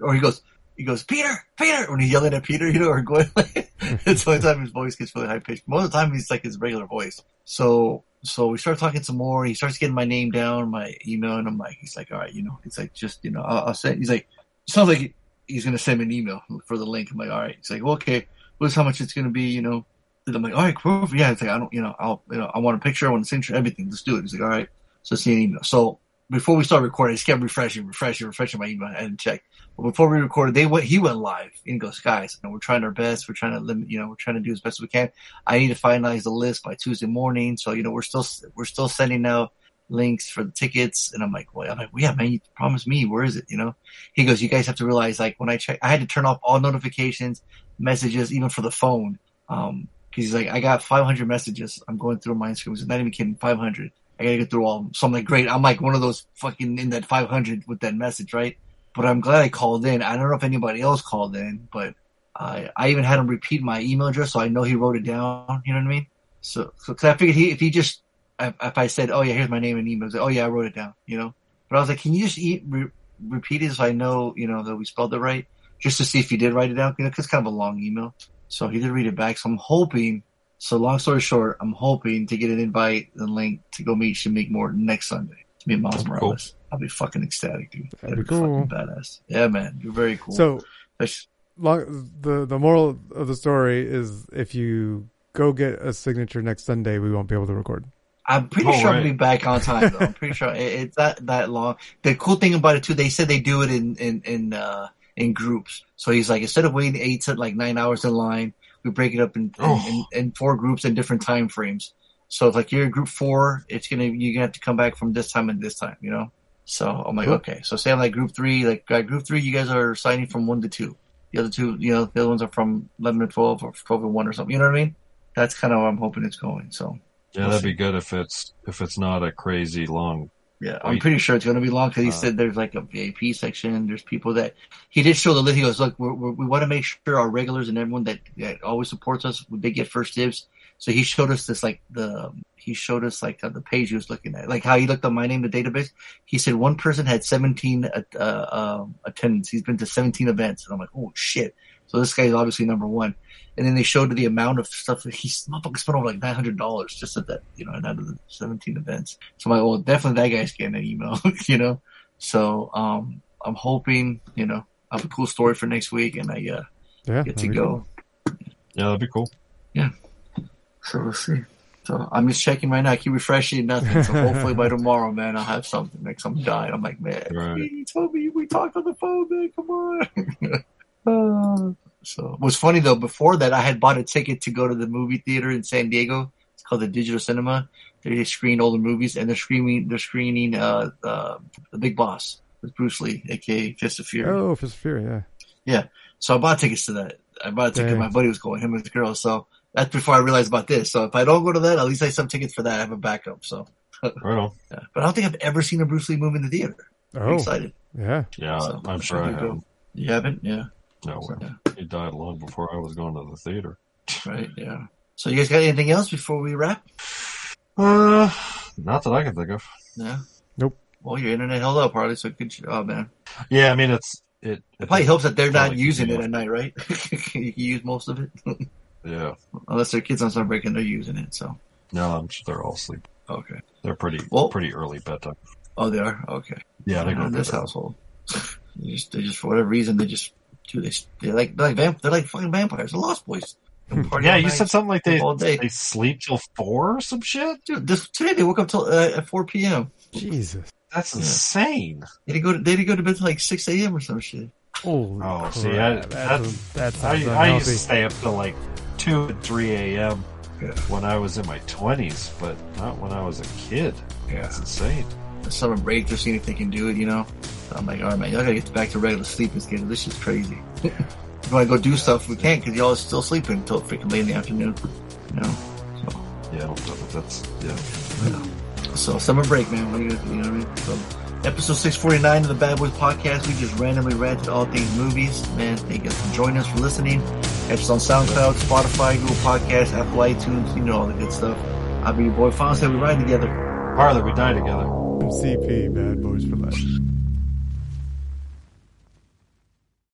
or he goes he goes Peter, Peter, when he's yelling at Peter, you know, or going like it's the only time his voice gets really high pitched. Most of the time he's like his regular voice. So so we start talking some more. He starts getting my name down, my email, and I'm like, he's like, all right, you know, it's like just you know, I'll, I'll send. He's like, it sounds like he's gonna send me an email for the link. I'm like, all right. He's like, well, okay, what's how much it's gonna be, you know. And I'm like, all right, cool. Yeah, it's like I don't, you know, I'll, you know, I want a picture, I want a signature, everything. Let's do it. He's like, all right. So see an email. So before we start recording, I just kept refreshing, refreshing, refreshing my email. and check. But before we recorded, they went, he went live in he Skies and we're trying our best. We're trying to limit, you know, we're trying to do as best as we can. I need to finalize the list by Tuesday morning. So, you know, we're still, we're still sending out links for the tickets. And I'm like, well, I'm like, well, yeah, man, you promised me. Where is it? You know, he goes, you guys have to realize, like, when I check, I had to turn off all notifications, messages, even for the phone. Um, cause he's like, I got 500 messages. I'm going through my screens. Not even kidding. 500. I gotta get through all of them. So I'm like, great. I'm like one of those fucking in that 500 with that message, right? But I'm glad I called in. I don't know if anybody else called in, but I, I even had him repeat my email address so I know he wrote it down. You know what I mean? So, so cause I figured he, if he just, if, I said, oh yeah, here's my name and email, like, oh yeah, I wrote it down, you know? But I was like, can you just eat, re- repeat it so I know, you know, that we spelled it right? Just to see if he did write it down, you know, 'cause it's kind of a long email. So he did read it back. So I'm hoping, so long story short, I'm hoping to get an invite and link to go meet Shameik Morton next Sunday to meet Miles Morales. I'll be fucking ecstatic, dude. That'd, be be, cool. fucking badass. Yeah, man. You're very cool. So, That's- long, the the moral of the story is if you go get a signature next Sunday, we won't be able to record. I'm pretty Oh, sure I'll be back on time though. I'm pretty sure it, it's not that long. The cool thing about it too, they said they do it in in in uh in groups. So he's like, instead of waiting eight to like nine hours in line, we break it up in in, in, in four groups in different time frames. So if like you're in group four, it's gonna you're gonna have to come back from this time and this time, you know. So I'm like, Cool. okay. So say I'm like group three, like uh, group three, you guys are signing from one to two. The other two, you know, the other ones are from eleven to twelve or twelve to one or something. You know what I mean? That's kind of what I'm hoping it's going. So Yeah, we'll that'd see. be good if it's if it's not a crazy long. Yeah, I'm pretty sure it's going to be long because he Uh, said there's like a VIP section. There's people that he did show the list. He goes, look, we're, we're, we want to make sure our regulars and everyone that, that always supports us, they get first dibs. So he showed us this like the he showed us like uh, the page he was looking at, like how he looked up my name, the database. He said one person had 17 uh, uh, um, attendance. He's been to 17 events, and I'm like, oh shit. So this guy's obviously number one. And then they showed the amount of stuff that he's motherfucker spent over like nine hundred dollars just at that, you know, and out of the seventeen events. So I'm like, well, definitely that guy's getting an email, you know. So um, I'm hoping, you know, I have a cool story for next week, and I uh, Yeah, get to that'd be go. Yeah, that'd be cool. Yeah. So we'll see. So I'm just checking right now. I keep refreshing, nothing. So hopefully by tomorrow, man, I'll have something. Like I'm dying. I'm like, man, Right. he told me we talked on the phone, man. Come on. So what's funny though, before that, I had bought a ticket to go to the movie theater in San Diego. It's called the Digital Cinema. They screen older movies, and they're screening they're screening uh, uh the Big Boss with Bruce Lee, aka Fist of Fury. Oh, Fist of Fury, yeah. Yeah. So I bought tickets to that. I bought a ticket. Dang. My buddy was going, him and his girl. So that's before I realized about this. So if I don't go to that, at least I have some tickets for that. I have a backup. So, Right on. yeah. but I don't think I've ever seen a Bruce Lee movie in the theater. Oh, I'm excited. yeah. Yeah, So, I'm should sure I have. You haven't? Yeah. No, So, he died long before I was going to the theater. Right. Yeah. So you guys got anything else before we wrap? Uh, not that I can think of. Yeah. Nope. Well, your internet held up, Harley. So good job, man. Yeah, I mean it's it. It probably helps that they're not using it at night, right? you can use most of it, Yeah. unless their kids on summer break and they're using it. So No, I'm sure they're all asleep. okay. They're pretty Well- pretty early bedtime. Oh, they are okay. Yeah, they You know, go in this bed. household. They just, they just for whatever reason they just do this. They're like they're like vamp, they're like fucking vampires. The Lost Boys. Yeah, you night, said something like they all day. they sleep till four or some shit. Dude, this today they woke up till uh, at four p.m. Jesus. That's Yeah. insane. They didn't go to they didn't go to bed till like six a.m. or some shit. Oh, Oh, see, I, crap. that, that sounds I, I used to stay up till like two and three a.m. Yeah. when I was in my twenties, but not when I was a kid. Yeah. That's insane. The summer break, they're seeing if they can do it. You know, so I'm like, all right, man, y'all gotta get back to regular sleep sleeping schedule. This is crazy. want to go do stuff, we can't because y'all are still sleeping until freaking late in the afternoon. You know, so. Yeah, I don't know, but that's yeah. So summer break, man. What do you, you know what I mean? So episode six forty nine of the Bad Boys podcast. We just randomly ranted all things movies. Man, thank you guys for joining us for listening. Catch us on SoundCloud, Spotify, Google Podcasts, Apple iTunes. You know all the good stuff. I'll be your boy Fonz. We ride together. Harley, we die together. CP, Bad Boys for Life.